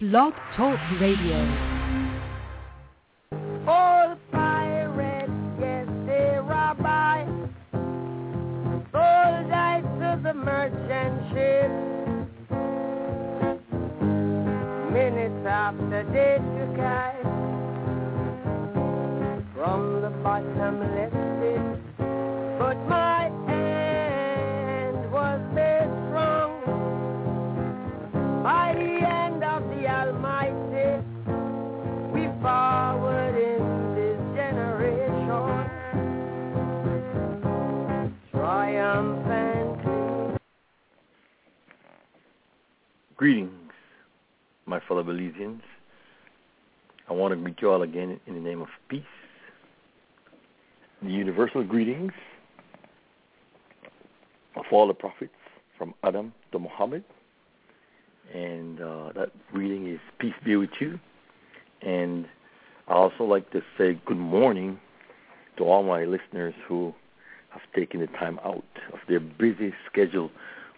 Blog Talk Radio. All fellow Belizeans. I want to greet you all again in the name of peace. The universal greetings of all the prophets from Adam to Muhammad. And uh, that greeting is peace be with you. And I also like to say good morning to all my listeners who have taken the time out of their busy schedule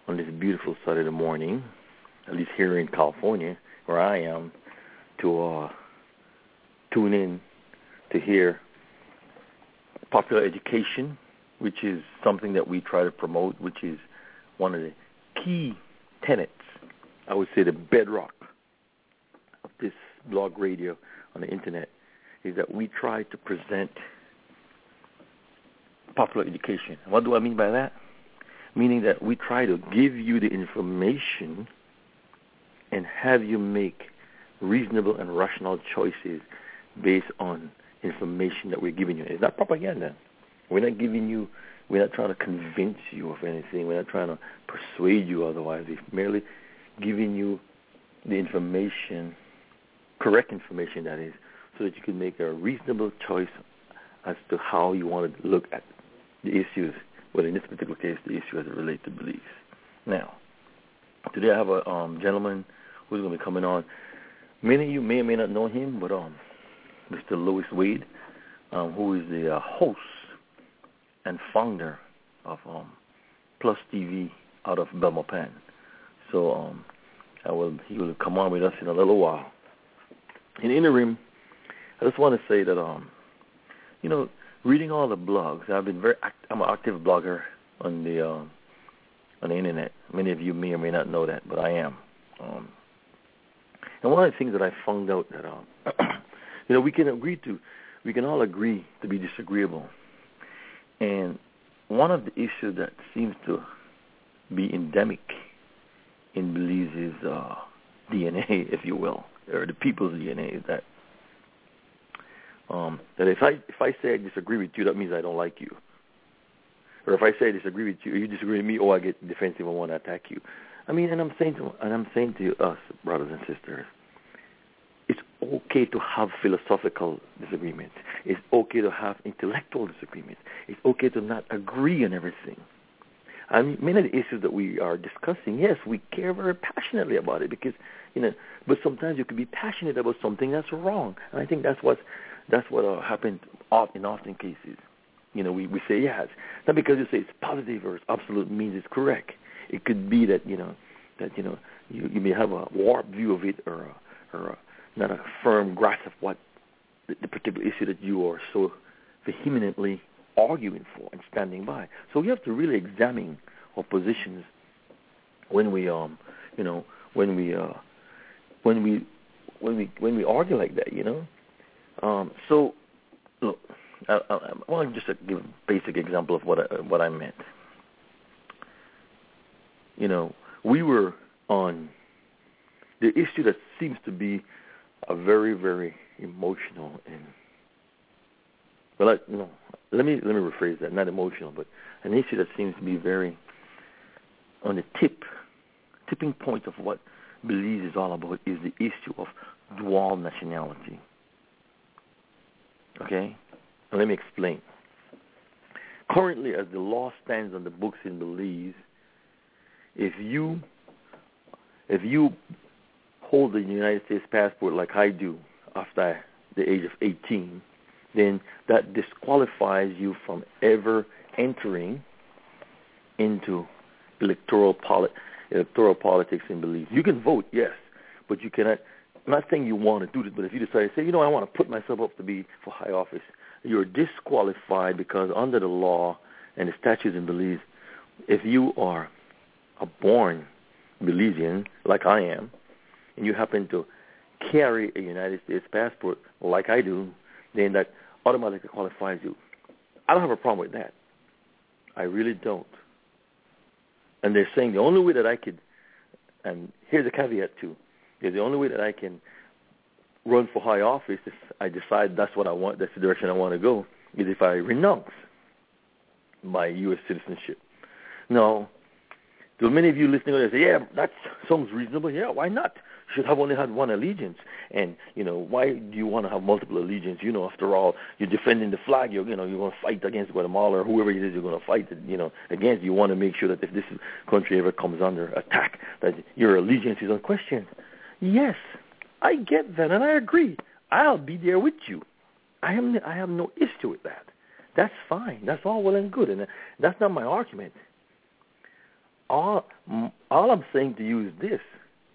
on this beautiful Saturday morning, at least here in California, where I am, to uh, tune in to hear popular education, which is something that we try to promote, which is one of the key tenets, I would say the bedrock of this blog radio on the internet, is that we try to present popular education. What do I mean by that? Meaning that we try to give you the information and have you make reasonable and rational choices based on information that we're giving you. It's not propaganda. We're not giving you, we're not trying to convince you of anything. We're not trying to persuade you otherwise. We're merely giving you the information, correct information that is, so that you can make a reasonable choice as to how you want to look at the issues, well, in this particular case, the issue as it relates to Belize. Now, today I have a um, gentleman who's going to be coming on. Many of you may or may not know him, but um, Mr. Louis Wade, um, who is the uh, host and founder of um, Plus TV out of Belmopan. So um, I will he will come on with us in a little while. In interim, I just want to say that um, you know, reading all the blogs, I've been very act- I'm an active blogger on the um, on the internet. Many of you may or may not know that, but I am. Um, and one of the things that I found out that um, you know we can agree to, we can all agree to be disagreeable. And one of the issues that seems to be endemic in Belize's uh, DNA, if you will, or the people's DNA, is that um, that if I if I say I disagree with you, that means I don't like you. Or if I say I disagree with you, you disagree with me, oh, I get defensive and want to attack you. I mean, and I'm saying to and I'm saying to us, brothers and sisters, it's okay to have philosophical disagreements. It's okay to have intellectual disagreements. It's okay to not agree on everything. I mean, many of the issues that we are discussing, yes, we care very passionately about it because, you know, but sometimes you can be passionate about something that's wrong, and I think that's what that's what uh, happened in often cases. You know, we we say yes, not because you say it's positive or it's absolute means it's correct. It could be that you know that you know you you may have a warped view of it or a, or a, not a firm grasp of what the, the particular issue that you are so vehemently arguing for and standing by. So we have to really examine our positions when we um you know when we uh when we when we when we argue like that, you know. Um, so look, I, I, I want to just give a basic example of what I, what I meant. You know, we were on the issue that seems to be a very very emotional and well, I, no, let me let me rephrase that. Not emotional, but an issue that seems to be very on the tip, tipping point of what Belize is all about is the issue of dual nationality. Okay, let me explain. Currently, as the law stands on the books in Belize, if you if you hold the United States passport like I do after the age of 18, then that disqualifies you from ever entering into electoral poli- electoral politics in Belize. You can vote, yes, but you cannot I'm not saying you want to do this, but if you decide to say, you know, I want to put myself up to be for high office, you're disqualified because under the law and the statutes in Belize, if you are a born Belizean, like I am, and you happen to carry a United States passport, like I do, then that automatically qualifies you. I don't have a problem with that. I really don't. And they're saying the only way that I could, and here's a caveat too, is the only way that I can run for high office if I decide that's what I want, that's the direction I want to go, is if I renounce my U.S. citizenship. Now, to many of you listening, they say, yeah, that sounds reasonable. Yeah, why not? You should have only had one allegiance. And, you know, why do you want to have multiple allegiance? You know, after all, you're defending the flag. You're, you know, you're going to fight against Guatemala or whoever it is you're going to fight, you know, against. You want to make sure that if this country ever comes under attack, that your allegiance is unquestioned. Yes, I get that, and I agree. I'll be there with you. I have I have no issue with that. That's fine. That's all well and good, and uh, that's not my argument. All all I'm saying to you is this: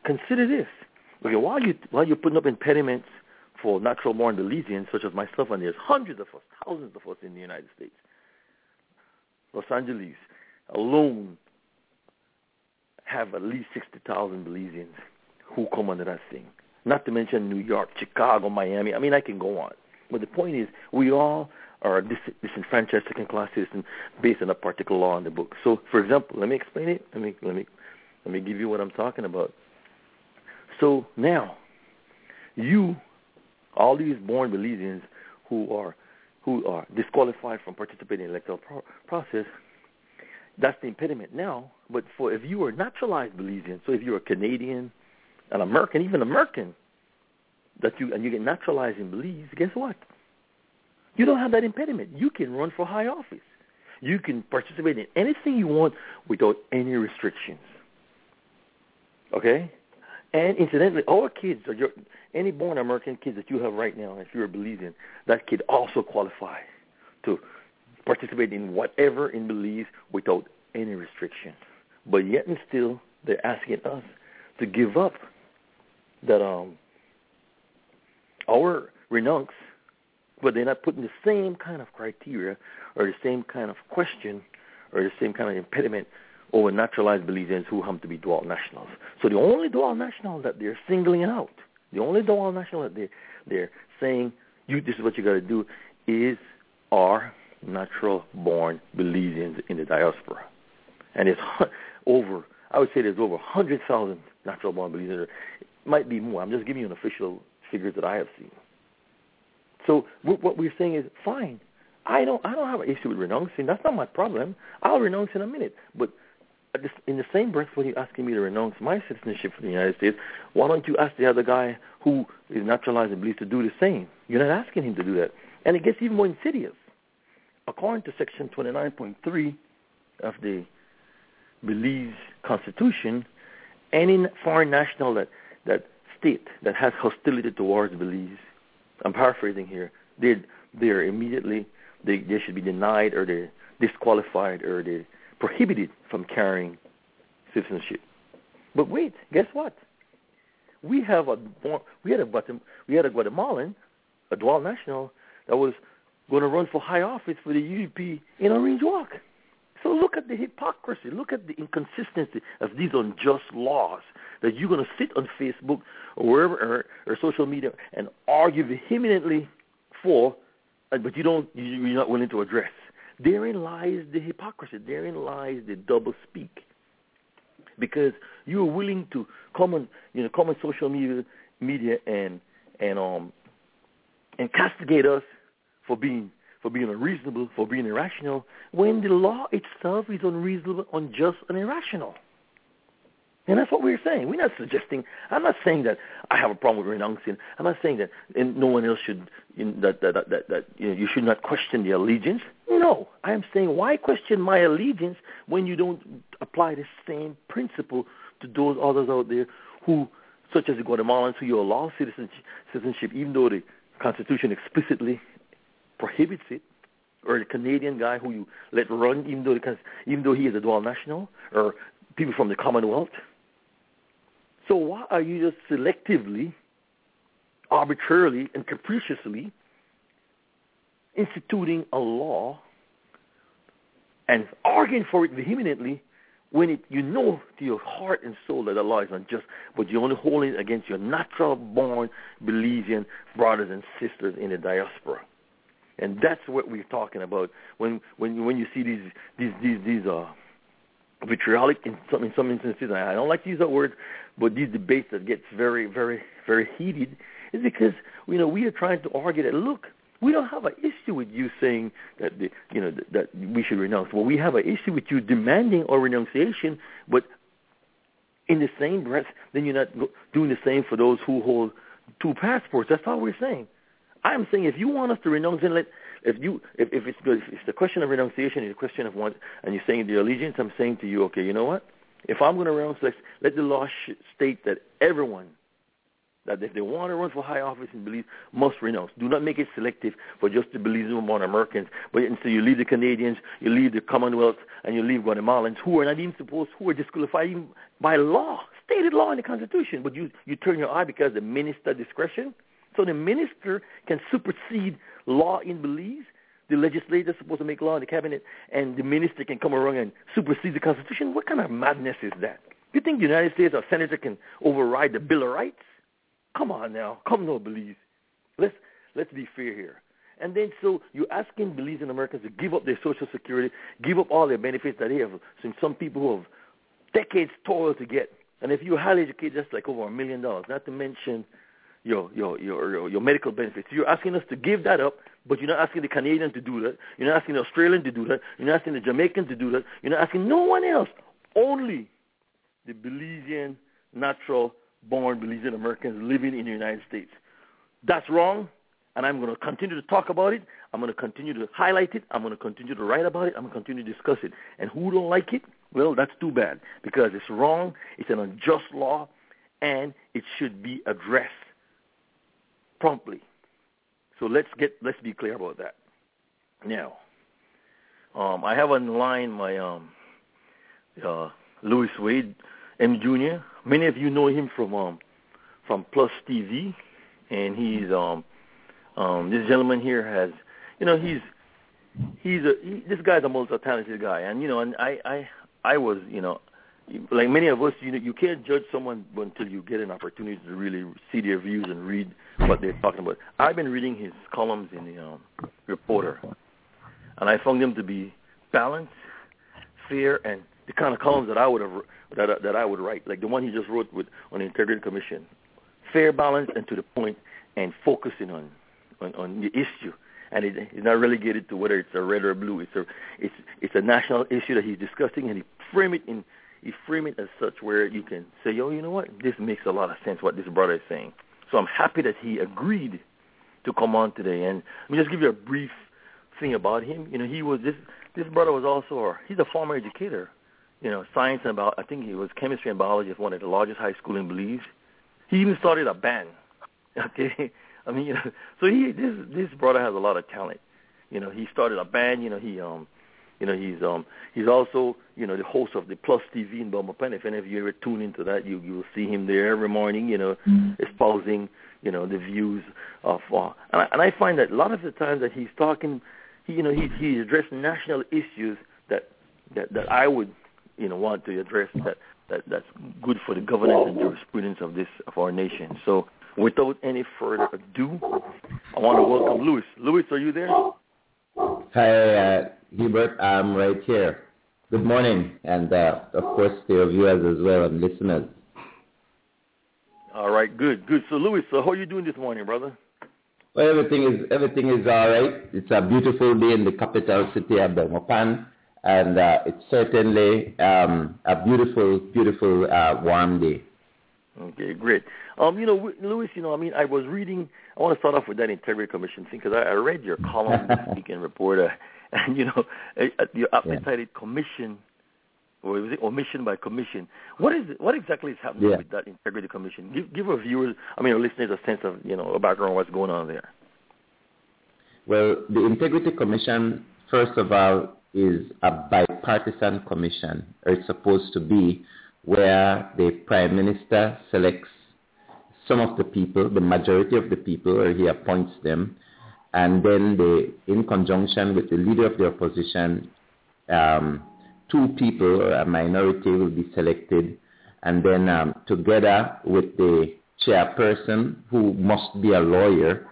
consider this. Okay, while you while you're putting up impediments for natural born Belizeans such as myself, and there's hundreds of us, thousands of us in the United States. Los Angeles alone have at least sixty thousand Belizeans who come under that thing. Not to mention New York, Chicago, Miami. I mean, I can go on. But the point is, we all are dis- disenfranchised second-class citizens based on a particular law in the book. So, for example, let me explain it. Let me let me let me give you what I'm talking about. So now, you, all these born Belizeans who are who are disqualified from participating in the electoral pro- process, that's the impediment now. But for if you are naturalized Belizean, so if you're a Canadian, an American, even American, that you and you get naturalized in Belize, guess what? You don't have that impediment. You can run for high office. You can participate in anything you want without any restrictions. Okay? And incidentally, our kids, or your, any born American kids that you have right now, if you're a Belizean, that kid also qualify to participate in whatever in Belize without any restrictions. But yet and still, they're asking us to give up that um our renounce, but they're not putting the same kind of criteria or the same kind of question or the same kind of impediment over naturalized Belizeans who happen to be dual nationals. So the only dual national that they're singling out, the only dual national that they they're saying you this is what you got to do is our natural born Belizeans in the diaspora, and it's over. I would say there's over 100,000 natural born Belizeans. It might be more. I'm just giving you an official figures that I have seen. So what we're saying is fine. I don't I don't have an issue with renouncing. That's not my problem. I'll renounce in a minute. But in the same breath, when you're asking me to renounce my citizenship for the United States, why don't you ask the other guy who is naturalized and believes to do the same? You're not asking him to do that. And it gets even more insidious. According to Section 29.3 of the Belize Constitution, any foreign national that, that state that has hostility towards Belize, I'm paraphrasing here, they they're immediately they they should be denied or they're disqualified or they're prohibited from carrying citizenship. But wait, guess what? We have a we had a we had a Guatemalan, a dual national that was going to run for high office for the UDP in Orange Walk. So look at the hypocrisy. Look at the inconsistency of these unjust laws that you're going to sit on Facebook or wherever or, or social media and argue vehemently for, but you don't you're not willing to address. Therein lies the hypocrisy. Therein lies the double speak. Because you are willing to come on, you know, come on social media, media and and um and castigate us for being for being unreasonable, for being irrational, when the law itself is unreasonable, unjust, and irrational. And that's what we're saying. We're not suggesting. I'm not saying that I have a problem with renouncing. I'm not saying that and no one else should that that that, that, that you, know, you should not question the allegiance. No, I am saying why question my allegiance when you don't apply the same principle to those others out there who, such as the Guatemalans, who you allow citizenship, even though the Constitution explicitly prohibits it, or the Canadian guy who you let run, even though the, even though he is a dual national, or people from the Commonwealth. So why are you just selectively arbitrarily and capriciously instituting a law and arguing for it vehemently when it, you know to your heart and soul that the law is unjust, but you're only holding it against your natural-born Belizean brothers and sisters in the diaspora. And that's what we're talking about when when when you see these these these these uh vitriolic in some in some instances. I don't like to use that word, but these debates that gets very very very heated is because you know we are trying to argue that look we don't have an issue with you saying that the, you know that, that we should renounce. Well, we have an issue with you demanding our renunciation, but in the same breath, then you're not doing the same for those who hold two passports. That's all we're saying. I'm saying if you want us to renounce and let if you if, if it's good if it's the question of renunciation it's a question of what and you're saying the allegiance, I'm saying to you, okay, you know what? If I'm going to renounce, let the law state that everyone that if they want to run for high office in Belize, must renounce. Do not make it selective for just the Belizean-born Americans, but instead you leave the Canadians, you leave the Commonwealth, and you leave Guatemalans who are not even supposed, who are disqualified even by law, stated law in the Constitution, but you, you turn your eye because the minister discretion. So the minister can supersede law in Belize. The legislator is supposed to make law in the cabinet, and the minister can come around and supersede the Constitution. What kind of madness is that? You think the United States or senator can override the Bill of Rights? Come on now, come no Belize. Let's let's be fair here. And then so you're asking Belizean Americans to give up their Social Security, give up all their benefits that they have. Since some people who have decades toiled to get. And if you're highly educated, that's like over a million dollars. Not to mention your your your your, medical benefits. You're asking us to give that up, but you're not asking the Canadian to do that. You're not asking the Australian to do that. You're not asking the Jamaican to do that. You're not asking no one else. Only the Belizean natural born Belizean Americans living in the United States. That's wrong, and I'm going to continue to talk about it. I'm going to continue to highlight it. I'm going to continue to write about it. I'm going to continue to discuss it. And who don't like it? Well, that's too bad because it's wrong. It's an unjust law, and it should be addressed promptly. So let's get let's be clear about that. Now, um, I have on the my um, uh, Louis Wade M. Jr. Many of you know him from um, from Plus TV, and he's um, um, this gentleman here has, you know, he's he's a he, this guy's a multi-talented guy, and you know, and I I I was, you know, like many of us, you know, you can't judge someone until you get an opportunity to really see their views and read what they're talking about. I've been reading his columns in the um, Reporter, and I found them to be balanced, fair, and the kind of columns that I would have that that I would write, like the one he just wrote with on the Integrity Commission, fair, balance, and to the point, and focusing on on, on the issue. And it, it's not relegated to whether it's a red or a blue. It's a it's it's a national issue that he's discussing, and he frame it in he frame it as such where you can say, yo, you know what, this makes a lot of sense what this brother is saying. So I'm happy that he agreed to come on today. And let me just give you a brief thing about him. You know, he was this this brother was also a, he's a former educator you know, science and about I think he was chemistry and biology at one of the largest high school in Belize. He even started a band. Okay, I mean, you know, so he this this brother has a lot of talent. You know, he started a band. You know, he um, you know, he's um he's also you know the host of the Plus TV in Belmopan. If any of you ever tune into that, you you will see him there every morning. You know, mm-hmm. espousing you know the views of uh, and I, and I find that a lot of the times that he's talking, he, you know, he he addressed national issues that that that I would you know want to address that that that's good for the governance and jurisprudence of this of our nation. So without any further ado, I want to welcome Louis. Louis, are you there? Hi, uh, Hubert. I'm right here. Good morning, and uh, of course to your viewers as well and listeners. All right, good, good. So Louis, so how are you doing this morning, brother? Well, everything is everything is all right. It's a beautiful day in the capital city of Belmopan and uh, it's certainly um, a beautiful, beautiful uh, warm day. Okay, great. Um, you know, Louis, you know, I mean, I was reading. I want to start off with that integrity commission thing because I, I read your column this weekend, reporter, uh, and you know, uh, uh, your appetite yeah. commission, or was it omission by commission? What is what exactly is happening yeah. with that integrity commission? Give give our viewers, I mean, our listeners, a sense of you know a background of what's going on there. Well, the integrity commission, first of all, is a bipartisan commission, or it's supposed to be, where the prime minister selects some of the people, the majority of the people, or he appoints them, and then they, in conjunction with the leader of the opposition, um, two people or a minority will be selected, and then um, together with the chairperson, who must be a lawyer,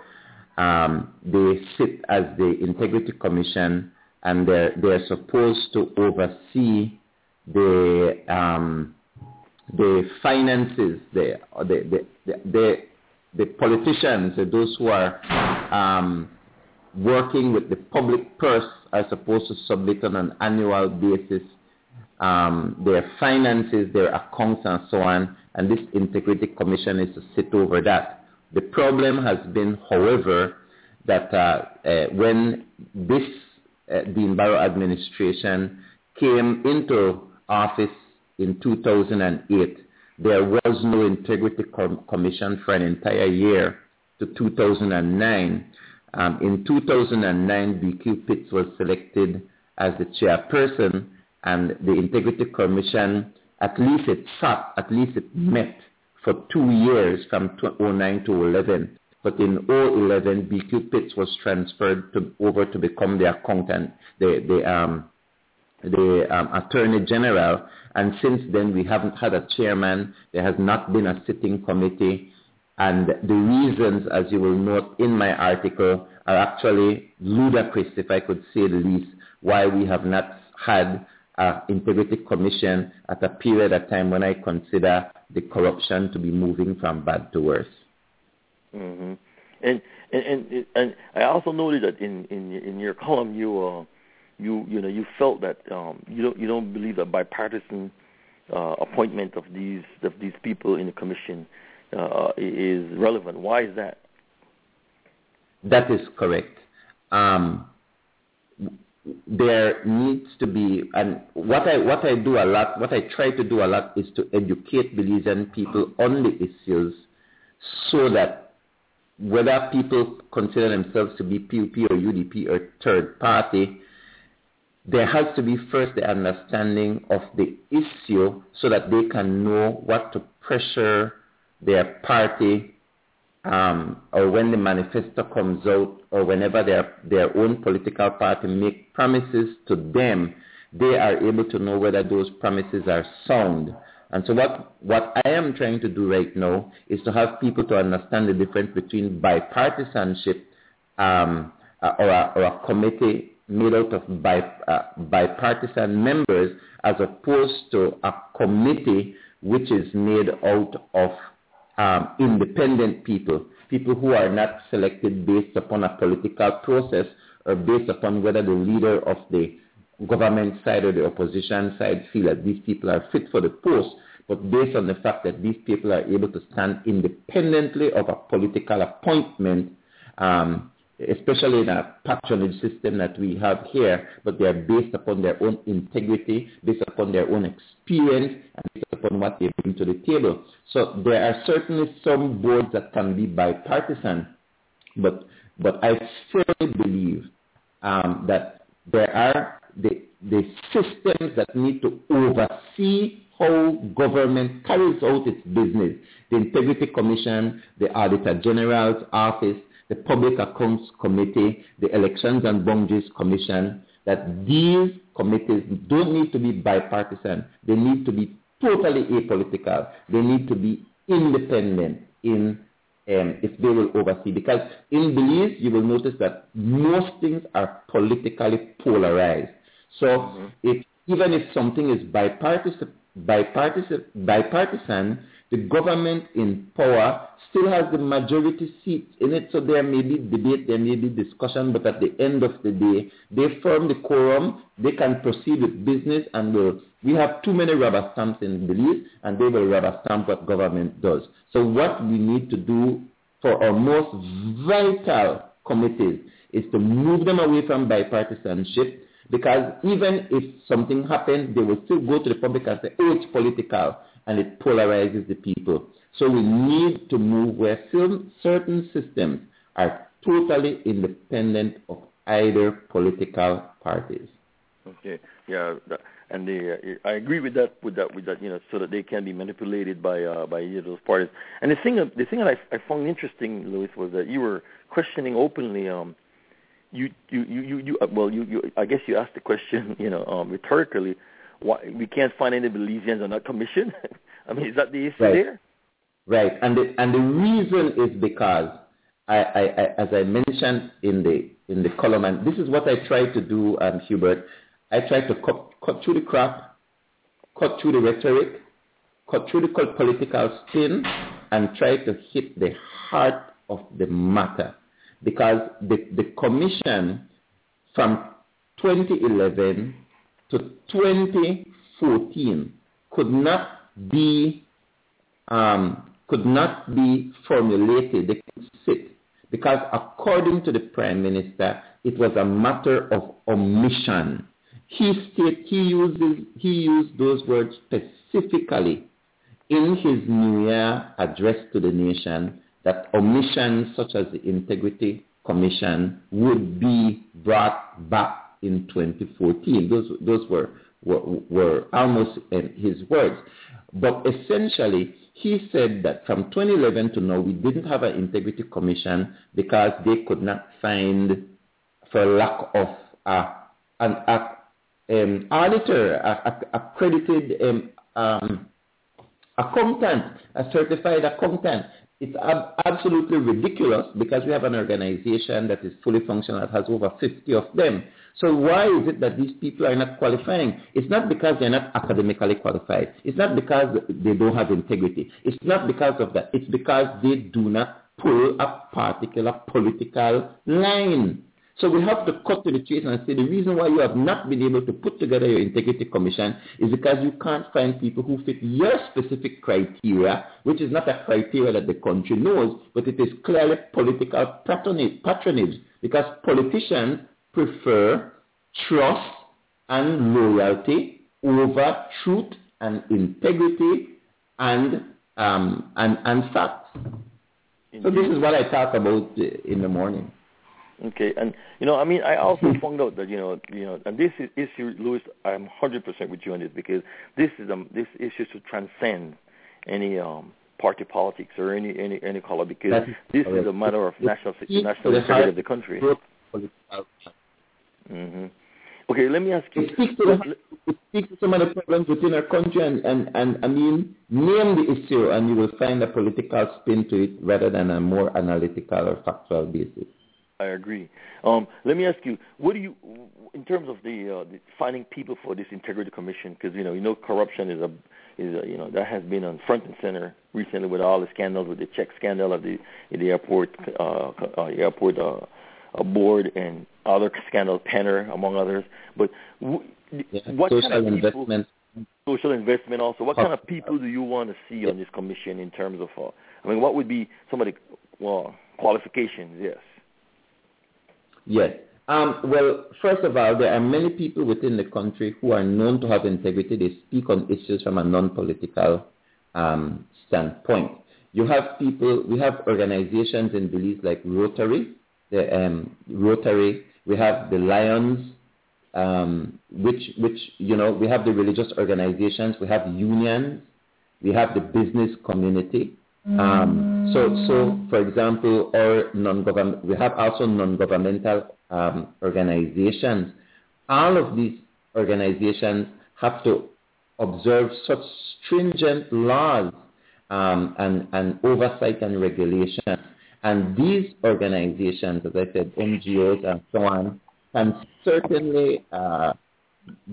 um, they sit as the integrity commission, and they're, they're supposed to oversee the um, the finances, the the the, the, the politicians, those who are um, working with the public purse are supposed to submit on an annual basis um, their finances, their accounts, and so on. And this integrity commission is to sit over that. The problem has been, however, that uh, uh, when this uh, Dean Barrow administration came into office in 2008, there was no integrity com- commission for an entire year to 2009. Um, in 2009, BQ Pitts was selected as the chairperson, and the Integrity Commission, at least it sat, at least it met for two years from 2009 to 11. But in 2011, BQ Pitts was transferred to, over to become the accountant, the, the, um, the um, Attorney General. And since then, we haven't had a chairman. There has not been a sitting committee. And the reasons, as you will note in my article, are actually ludicrous, if I could say the least, why we have not had an integrity commission at a period of time when I consider the corruption to be moving from bad to worse. Mm-hmm. And, and and and I also noted that in in in your column you uh you you know you felt that um you don't you don't believe that bipartisan uh, appointment of these of these people in the commission uh, is relevant. Why is that? That is correct. Um, there needs to be, and what I what I do a lot, what I try to do a lot is to educate Belizean people on the issues, so that whether people consider themselves to be PUP or UDP or third party, there has to be first the understanding of the issue so that they can know what to pressure their party um, or when the manifesto comes out or whenever their, their own political party make promises to them, they are able to know whether those promises are sound. And so what, what I am trying to do right now is to have people to understand the difference between bipartisanship um, or, a, or a committee made out of bi, uh, bipartisan members as opposed to a committee which is made out of um, independent people, people who are not selected based upon a political process or based upon whether the leader of the government side or the opposition side feel that these people are fit for the post, but based on the fact that these people are able to stand independently of a political appointment um, especially in a patronage system that we have here, but they are based upon their own integrity, based upon their own experience, and based upon what they bring to the table. So there are certainly some boards that can be bipartisan, but but I firmly believe um, that there are the, the systems that need to oversee how government carries out its business. The Integrity Commission, the Auditor General's Office, the Public Accounts Committee, the Elections and Boundaries Commission, that these committees don't need to be bipartisan. They need to be totally apolitical. They need to be independent in um, if they will oversee. Because in Belize, you will notice that most things are politically polarized. So mm-hmm. if, even if something is bipartisan, bipartisan, bipartisan, the government in power still has the majority seats in it, so there may be debate, there may be discussion, but at the end of the day, they form the quorum, they can proceed with business, and will, we have too many rubber stamps in Belize, and they will rubber stamp what government does. So what we need to do for our most vital committees is to move them away from bipartisanship, because even if something happens, they will still go to the public and say, oh, it's political and it polarizes the people. So we need to move where certain systems are totally independent of either political parties. Okay, yeah, and uh, I agree with that with that with that you know so that they can be manipulated by uh, by either of those parties. And the thing the thing that I, I found interesting, Louis, was that you were questioning openly. Um, you you you you, you uh, well you, you I guess you asked the question you know um, rhetorically. Why we can't find any Belizeans on that commission? I mean, is that the issue right. there? Right, and the and the reason is because I, I, I, as I mentioned in the in the column, and this is what I try to do, um, Hubert. I try to cut, cut through the crap, cut through the rhetoric, cut through the political spin, and try to hit the heart of the matter. Because the, the commission from 2011 to 2014 could not be um, could not be formulated. They could sit because according to the prime minister, it was a matter of omission. He state, he uses he used those words specifically in his New Year address to the nation that omissions such as the Integrity Commission would be brought back in 2014. Those those were were, were almost his words. But essentially, he said that from 2011 to now, we didn't have an integrity commission because they could not find, for lack of uh, an a, um, auditor, a, a, accredited um, um, accountant, a certified accountant. It's ab- absolutely ridiculous because we have an organization that is fully functional that has over 50 of them. So why is it that these people are not qualifying? It's not because they're not academically qualified. It's not because they don't have integrity. It's not because of that. It's because they do not pull a particular political line. So we have to cut to the chase and say the reason why you have not been able to put together your integrity commission is because you can't find people who fit your specific criteria, which is not a criteria that the country knows, but it is clearly political patronage patronage because politicians prefer trust and loyalty over truth and integrity and um, and, and facts. So this is what I talk about in the morning. Okay, and you know, I mean, I also found out that you know, you know, and this is issue, Louis. I'm 100% with you on this because this is um, this issue to transcend any um, party politics or any any any color because this is a matter of national national security of the country. Mm-hmm. Okay, let me ask you. It speaks, to the, speaks to some of the problems within our country, and, and, and I mean, name the issue, and you will find a political spin to it rather than a more analytical or factual basis. I agree. Um, let me ask you, what do you, in terms of the, uh, the finding people for this integrity commission? Because you know, you know, corruption is a is a, you know that has been on front and center recently with all the scandals, with the check scandal of the the airport uh, uh, airport uh, board and other scandals, Penner among others. But w- yeah, what social kind of people, investment. social investment also. What kind of people do you want to see on this commission in terms of? Uh, I mean, what would be some of the well qualifications? Yes. Yes. Um, well, first of all, there are many people within the country who are known to have integrity. They speak on issues from a non-political um, standpoint. You have people, we have organizations in Belize like Rotary, the um, Rotary, we have the Lions, um, which, which, you know, we have the religious organizations, we have unions, we have the business community. Um, so, so, for example, our non-government, we have also non-governmental um, organizations. All of these organizations have to observe such stringent laws um, and, and oversight and regulation and these organizations, as I said, NGOs and so on, can certainly uh,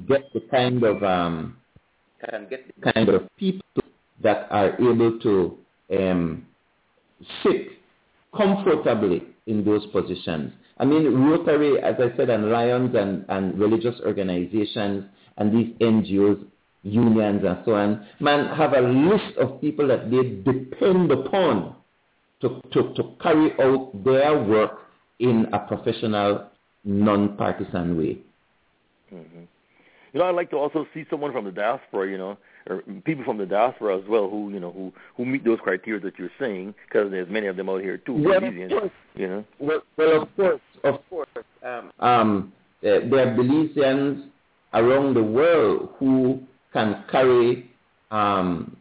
get the kind of um, can get the kind of people that are able to um, sit comfortably in those positions. I mean, Rotary, as I said, and Lions and, and religious organizations and these NGOs, unions and so on, man, have a list of people that they depend upon to, to, to carry out their work in a professional, non-partisan way. Mm-hmm. You know, I'd like to also see someone from the diaspora, you know, or people from the diaspora as well who, you know, who, who meet those criteria that you're saying, because there's many of them out here too. Well, of course. You know? Well, well, of course, of course. Um, um, uh, there are Belizeans around the world who can carry um,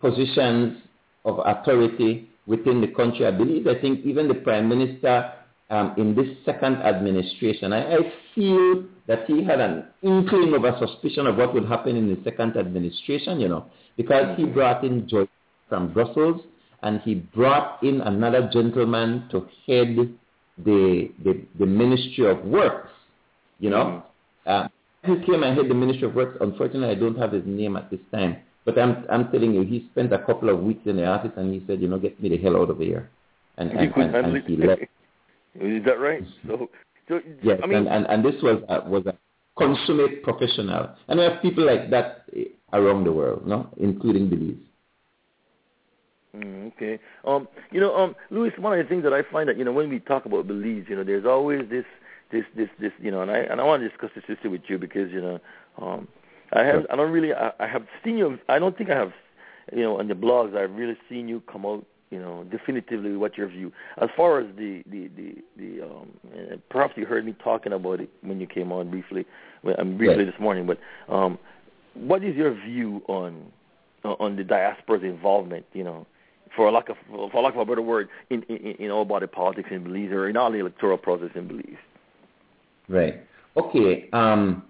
positions of authority within the country. I believe, I think even the Prime Minister um, in this second administration, I, I, feel that he had an inkling of a suspicion of what would happen in the second administration, you know, because he brought in George from Brussels and he brought in another gentleman to head the, the, the Ministry of Works, you know. Mm-hmm. Uh, he came and head the Ministry of Works. Unfortunately, I don't have his name at this time. But I'm, I'm telling you, he spent a couple of weeks in the office and he said, you know, get me the hell out of here. And, and, and, and he left. Is that right? So, so yes, I mean, and, and, and this was a, was a consummate professional. And we have people like that around the world, no, including Belize. Mm, okay. Um, you know, um, Louis, one of the things that I find that you know when we talk about Belize, you know, there's always this, this, this, this, you know, and I and I want to discuss this issue with you because you know, um, I have I don't really I, I have seen you. I don't think I have, you know, on the blogs I've really seen you come out you know, definitively what your view. As far as the the the, the um, uh, perhaps you heard me talking about it when you came on briefly, um, briefly this morning. But um, what is your view on uh, on the diaspora's involvement? You know, for lack of for lack of a better word, in in, in all body politics in Belize or in all the electoral process in Belize. Right. Okay. Um,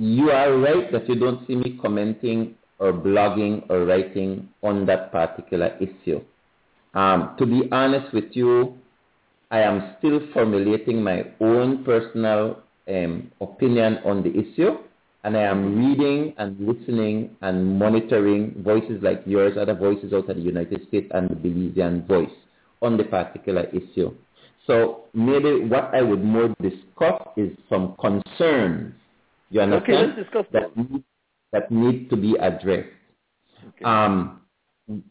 you are right that you don't see me commenting or blogging or writing on that particular issue. Um, to be honest with you, I am still formulating my own personal um, opinion on the issue, and I am reading and listening and monitoring voices like yours, other voices out of the United States, and the Belizean voice on the particular issue. So maybe what I would more discuss is some concerns. You understand? Okay, let's discuss that. Need, that need to be addressed. Okay. Um,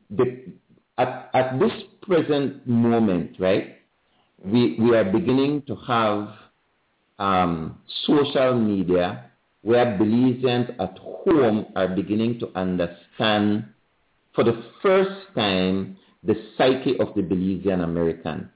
the, at, at this present moment, right, we, we are beginning to have um, social media where Belizeans at home are beginning to understand for the first time the psyche of the Belizean American.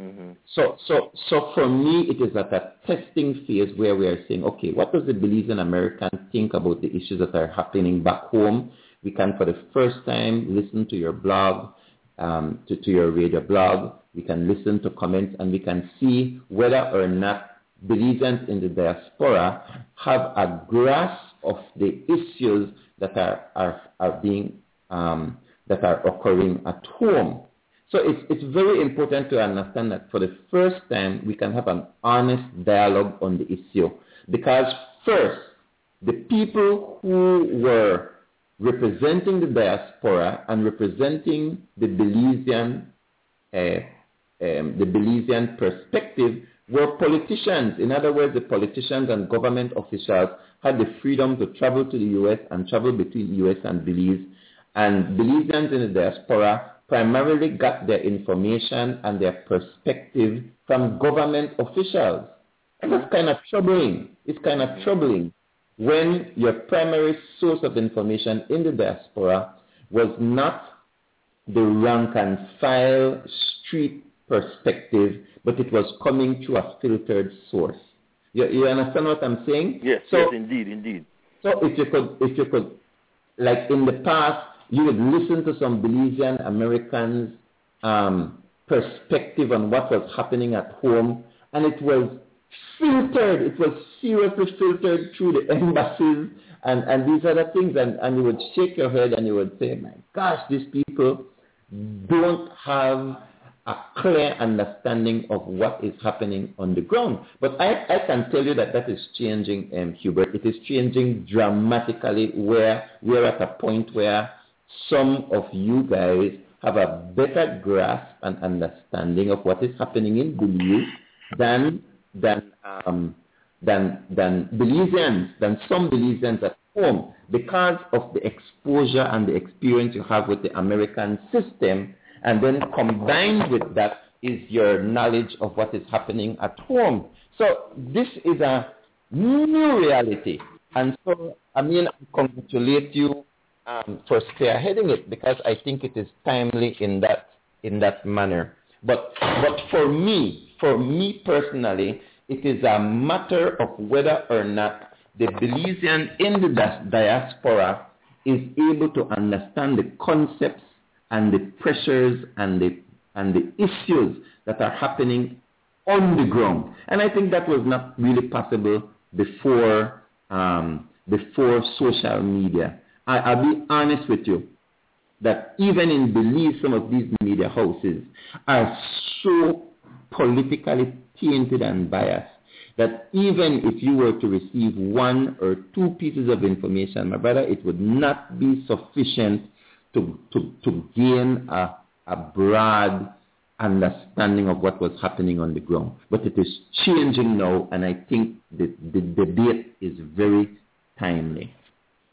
Mm-hmm. So, so, so for me, it is at a testing phase where we are saying, okay, what does the Belizean American think about the issues that are happening back home? We can, for the first time, listen to your blog, um, to, to your radio blog. We can listen to comments and we can see whether or not Belizeans in the diaspora have a grasp of the issues that are, are, are being, um, that are occurring at home. So it's, it's very important to understand that for the first time we can have an honest dialogue on the issue. Because first, the people who were representing the diaspora and representing the Belizean, uh, um, the Belizean perspective were politicians. In other words, the politicians and government officials had the freedom to travel to the U.S. and travel between U.S. and Belize. And Belizeans in the diaspora primarily got their information and their perspective from government officials. And that's kind of troubling. It's kind of troubling when your primary source of information in the diaspora was not the rank and file street perspective, but it was coming through a filtered source. You, you understand what I'm saying? Yes, so, yes, indeed, indeed. So if you could, if you could, like in the past, you would listen to some Belizean Americans' um, perspective on what was happening at home, and it was filtered. It was seriously filtered through the embassies and, and these other things. And, and you would shake your head and you would say, my gosh, these people don't have a clear understanding of what is happening on the ground. But I, I can tell you that that is changing, um, Hubert. It is changing dramatically where we're at a point where some of you guys have a better grasp and understanding of what is happening in Belize than than um, than than Belizeans, than some Belizeans at home, because of the exposure and the experience you have with the American system, and then combined with that is your knowledge of what is happening at home. So this is a new reality, and so I mean, I congratulate you um, for spearheading it because I think it is timely in that in that manner. But but for me, for me personally, it is a matter of whether or not the Belizean in the diaspora is able to understand the concepts and the pressures and the and the issues that are happening on the ground. And I think that was not really possible before um, before social media. I, I'll be honest with you that even in Belize, some of these media houses are so politically tainted and biased that even if you were to receive one or two pieces of information, my brother, it would not be sufficient to, to, to gain a, a broad understanding of what was happening on the ground. But it is changing now, and I think the, the debate is very timely.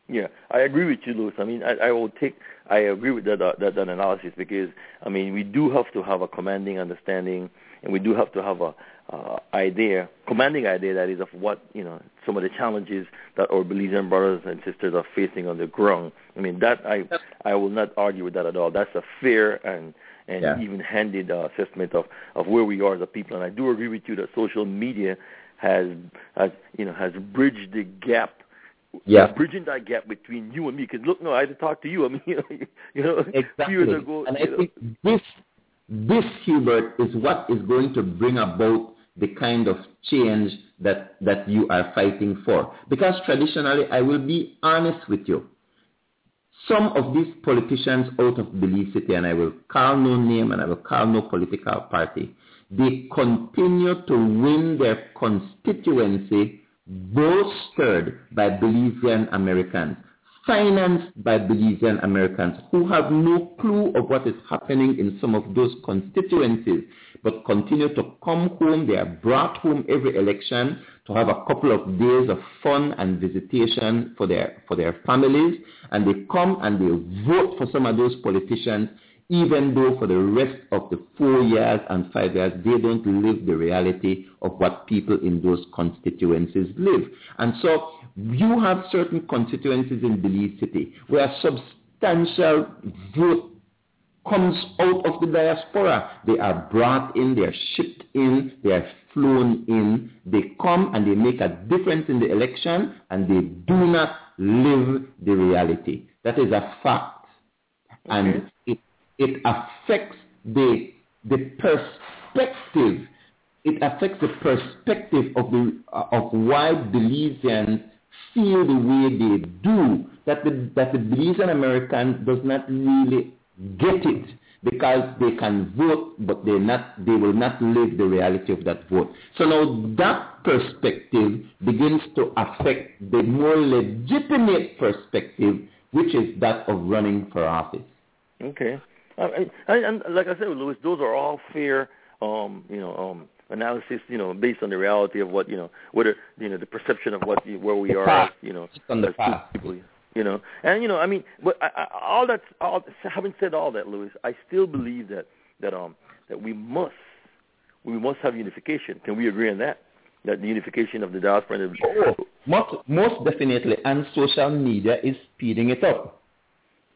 Yeah, I agree with you, Louis. I mean, I, I will take, I agree with that, uh, that, that analysis because, I mean, we do have to have a commanding understanding and we do have to have a uh, idea, commanding idea that is of what, you know, some of the challenges that our Belizean brothers and sisters are facing on the ground. I mean, that I, I will not argue with that at all. That's a fair and, and yeah. even handed uh, assessment of, of where we are as a people. And I do agree with you that social media has, has you know, has bridged the gap yeah. bridging that gap between you and me. Because look, no, I had to talk to you. I mean, you know, exactly. years ago. And I know. think this, this Hubert is what is going to bring about the kind of change that that you are fighting for. Because traditionally, I will be honest with you. Some of these politicians out of Belize City, and I will call no name and I will call no political party, they continue to win their constituency bolstered by Belizean Americans, financed by Belizean Americans who have no clue of what is happening in some of those constituencies, but continue to come home. They are brought home every election to have a couple of days of fun and visitation for their, for their families, and they come and they vote for some of those politicians even though for the rest of the four years and five years, they don't live the reality of what people in those constituencies live. And so you have certain constituencies in Belize City where substantial vote comes out of the diaspora. They are brought in, they are shipped in, they are flown in. They come and they make a difference in the election and they do not live the reality. That is a fact. Okay. And it affects the, the perspective. It affects the perspective of, the, uh, of why Belizeans feel the way they do, that the, that the Belizean American does not really get it because they can vote, but they not they will not live the reality of that vote. So now that perspective begins to affect the more legitimate perspective, which is that of running for office. Okay. I, I, and like I said, Louis, those are all fair, um, you know, um, analysis, you know, based on the reality of what, you know, whether, you know, the perception of what, where we are, you know, on the past. people, you know, and you know, I mean, but I, I, all that, all, having said all that, Louis, I still believe that that um that we must, we must have unification. Can we agree on that? That the unification of the diaspora. And oh, most most definitely, and social media is speeding it up.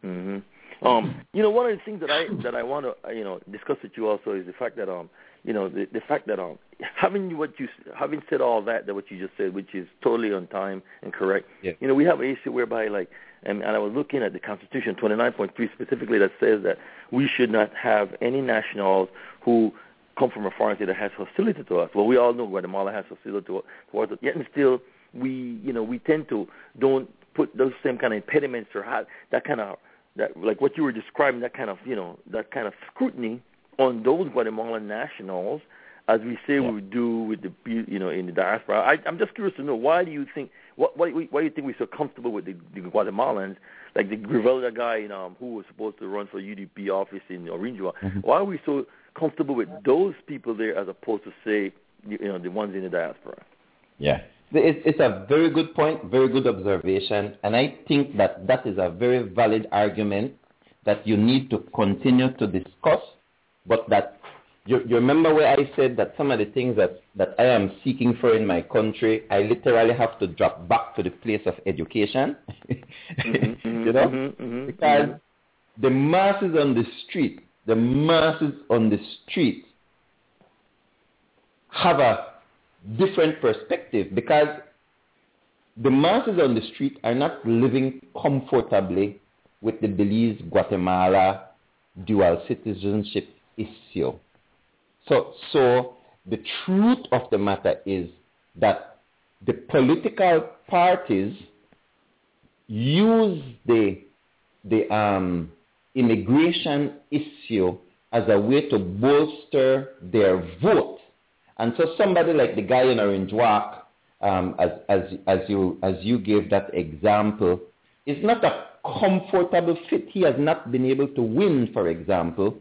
Mm-hmm. Um, you know, one of the things that I that I want to you know discuss with you also is the fact that um, you know, the the fact that um, having what you having said all that that what you just said, which is totally on time and correct. Yeah. You know, we have an issue whereby like, and, and I was looking at the Constitution 29.3 specifically that says that we should not have any nationals who come from a foreign state that has hostility to us. Well, we all know Guatemala has hostility towards us. Yet and still, we you know we tend to don't put those same kind of impediments or have that kind of that like what you were describing, that kind of you know that kind of scrutiny on those Guatemalan nationals, as we say yeah. we do with the you know in the diaspora. I, I'm just curious to know why do you think what why, why do you think we're so comfortable with the, the Guatemalans, like the Grivelda guy you know, who was supposed to run for UDP office in Orange Walk? Mm-hmm. Why are we so comfortable with those people there as opposed to say you know the ones in the diaspora? Yeah. It's, it's a very good point, very good observation, and I think that that is a very valid argument that you need to continue to discuss, but that you, you remember where I said that some of the things that, that I am seeking for in my country, I literally have to drop back to the place of education, mm-hmm, you know, mm-hmm, mm-hmm, because the masses on the street, the masses on the street have a different perspective because the masses on the street are not living comfortably with the Belize-Guatemala dual citizenship issue. So, so the truth of the matter is that the political parties use the, the um, immigration issue as a way to bolster their vote. And so somebody like the guy in Orange Walk, um, as, as, as, you, as you gave that example, is not a comfortable fit. He has not been able to win, for example,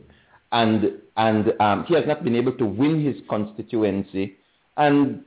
and, and um, he has not been able to win his constituency. And,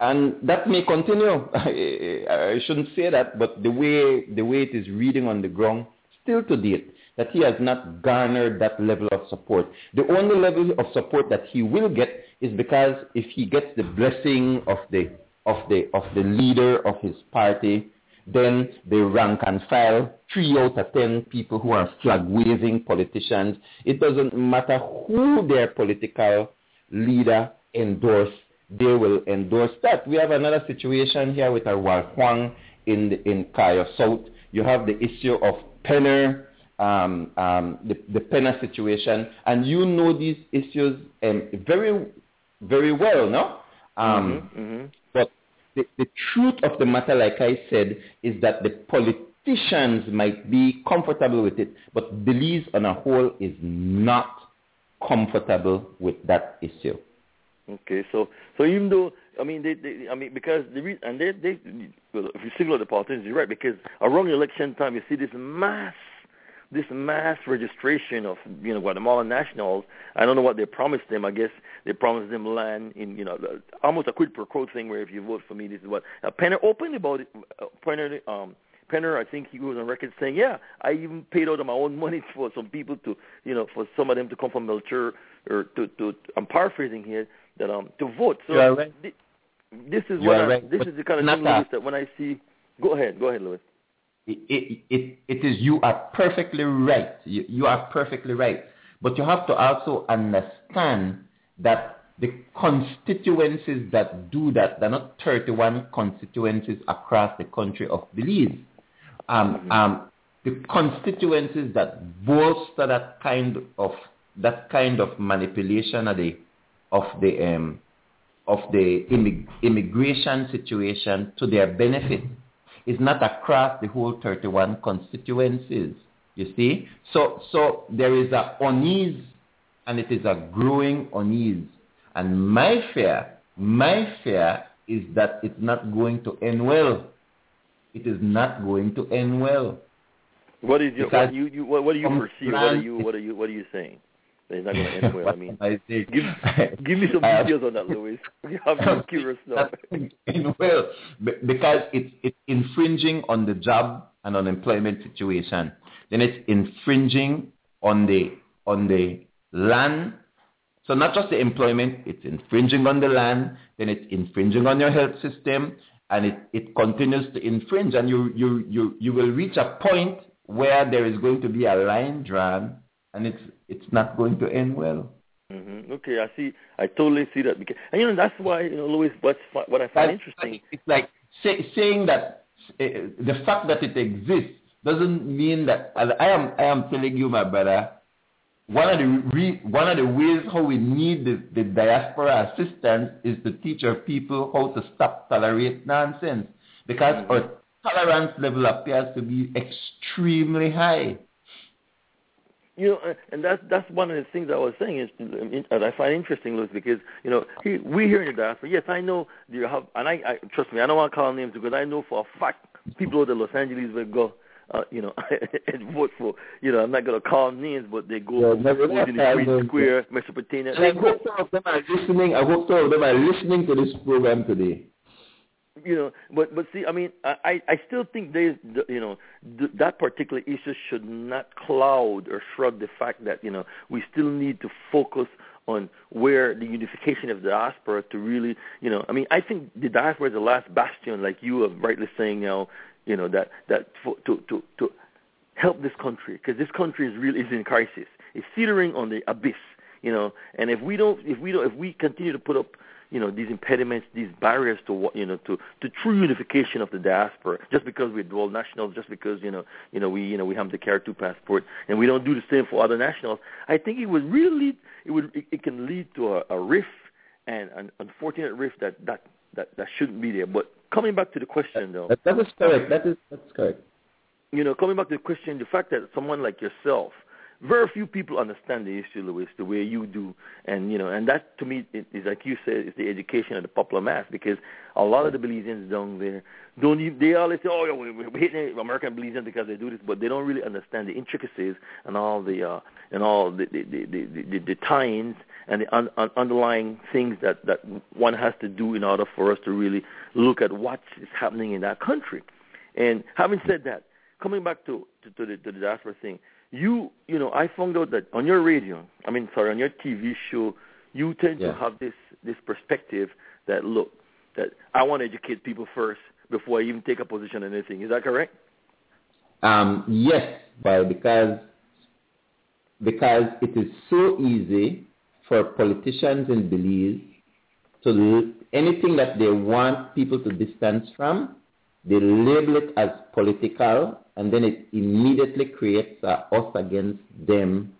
and that may continue. I shouldn't say that, but the way, the way it is reading on the ground, still to date, that he has not garnered that level of support. The only level of support that he will get is because if he gets the blessing of the of the of the leader of his party, then they rank and file three out of ten people who are flag waving politicians. It doesn't matter who their political leader endorse, they will endorse that. We have another situation here with our Huang in the, in Cayo South. You have the issue of Penner um, um, the, the Penner situation, and you know these issues um, very, very well, no? Um, mm-hmm, mm-hmm. But the, the truth of the matter, like I said, is that the politicians might be comfortable with it, but Belize on a whole is not comfortable with that issue. Okay, so so even though I mean they, they I mean because the re- and they they well, if you single out the politicians, you're right because around election time you see this mass this mass registration of you know Guatemalan nationals. I don't know what they promised them. I guess they promised them land in you know almost a quid pro quo thing where if you vote for me, this is what uh, Penner opened about it. Uh, Penner, um, Penner, I think he was on record saying, yeah, I even paid out of my own money for some people to you know for some of them to come from Melchor or to to I'm paraphrasing here that um to vote. So right. th- this is what I, right. this is the kind of thing that when I see. Go ahead, go ahead, Louis it, it, it is you are perfectly right. You, you are perfectly right. But you have to also understand that the constituencies that do that, there are not 31 constituencies across the country of Belize. Um, mm-hmm. um, the constituencies that bolster that kind of that kind of manipulation of the of the um, of the immig- immigration situation to their benefit is not across the whole 31 constituencies. You see? So, so there is a unease and it is a growing unease. And my fear, my fear is that it's not going to end well. It is not going to end well. What is your, what you, you what, what do you perceive? What are you what are you what are you saying? It's not going to end well. I mean, I give, give me some details on that, Louis. I'm curious now. well, because it's it's infringing on the job and unemployment situation. Then it's infringing on the on the land. So not just the employment, it's infringing on the land. Then it's infringing on your health system, and it, it continues to infringe. And you you you you will reach a point where there is going to be a line drawn and it's it's not going to end well. Mm-hmm. Okay, I see. I totally see that because, and you know, that's why you know, Louis. What's what I find that's interesting. it's like say, saying that uh, the fact that it exists doesn't mean that. I am I am telling you, my brother. One of the re, one of the ways how we need the, the diaspora assistance is to teach our people how to stop tolerate nonsense because mm-hmm. our tolerance level appears to be extremely high you know, and that's that's one of the things I was saying is that I find interesting, Louis, because you know he, we here in the diaspora. Yes, I know you have, and I, I trust me, I don't want to call names because I know for a fact people in Los Angeles will go. Uh, you know, and vote for, you know, I'm not going to call names, but they go yeah, vote in the Green Square, Mesopotamia. I hope some of them are listening. I hope some of them are listening to this program today you know, but but see, I mean, I I still think there's you know th- that particular issue should not cloud or shrug the fact that you know we still need to focus on where the unification of the diaspora to really you know I mean I think the diaspora is the last bastion, like you are rightly saying now, you know that that to to to help this country because this country is really is in crisis. It's teetering on the abyss, you know, and if we don't if we don't if we continue to put up you know these impediments, these barriers to you know to to true unification of the diaspora. Just because we're dual nationals, just because you know you know we you know we have the Carry Two passport, and we don't do the same for other nationals. I think it would really lead, it would it, it can lead to a, a rift and an unfortunate rift that that that that shouldn't be there. But coming back to the question though, that, that is correct. That is that's correct. You know, coming back to the question, the fact that someone like yourself very few people understand the issue, Louis, the way you do, and you know, and that to me is like you said, is the education of the popular mass because a lot of the Belizeans down there don't even, they always say, oh, yeah, we, we hate American Belizeans because they do this, but they don't really understand the intricacies and all the uh, and all the the the, the, the, the tie-ins and the un, un, underlying things that that one has to do in order for us to really look at what is happening in that country. And having said that, coming back to to, to the to the diaspora thing you you know I found out that on your radio, I mean sorry, on your TV show, you tend yeah. to have this this perspective that look that I want to educate people first before I even take a position on anything. Is that correct? Um, yes, well because because it is so easy for politicians in Belize to do anything that they want people to distance from, they label it as political and then it immediately creates a us against them,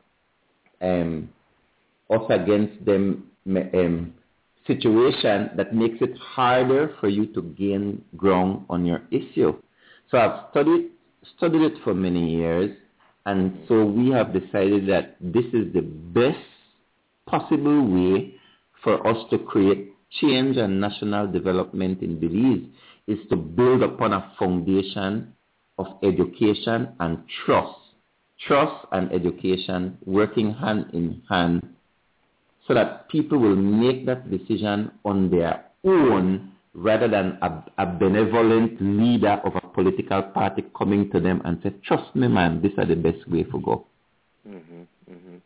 um, us against them um, situation that makes it harder for you to gain ground on your issue. So I've studied studied it for many years, and so we have decided that this is the best possible way for us to create change and national development in Belize is to build upon a foundation of education and trust. Trust and education working hand in hand so that people will make that decision on their own rather than a, a, benevolent leader of a political party coming to them and say, trust me, man, these are the best way to go. Mm-hmm, mm-hmm.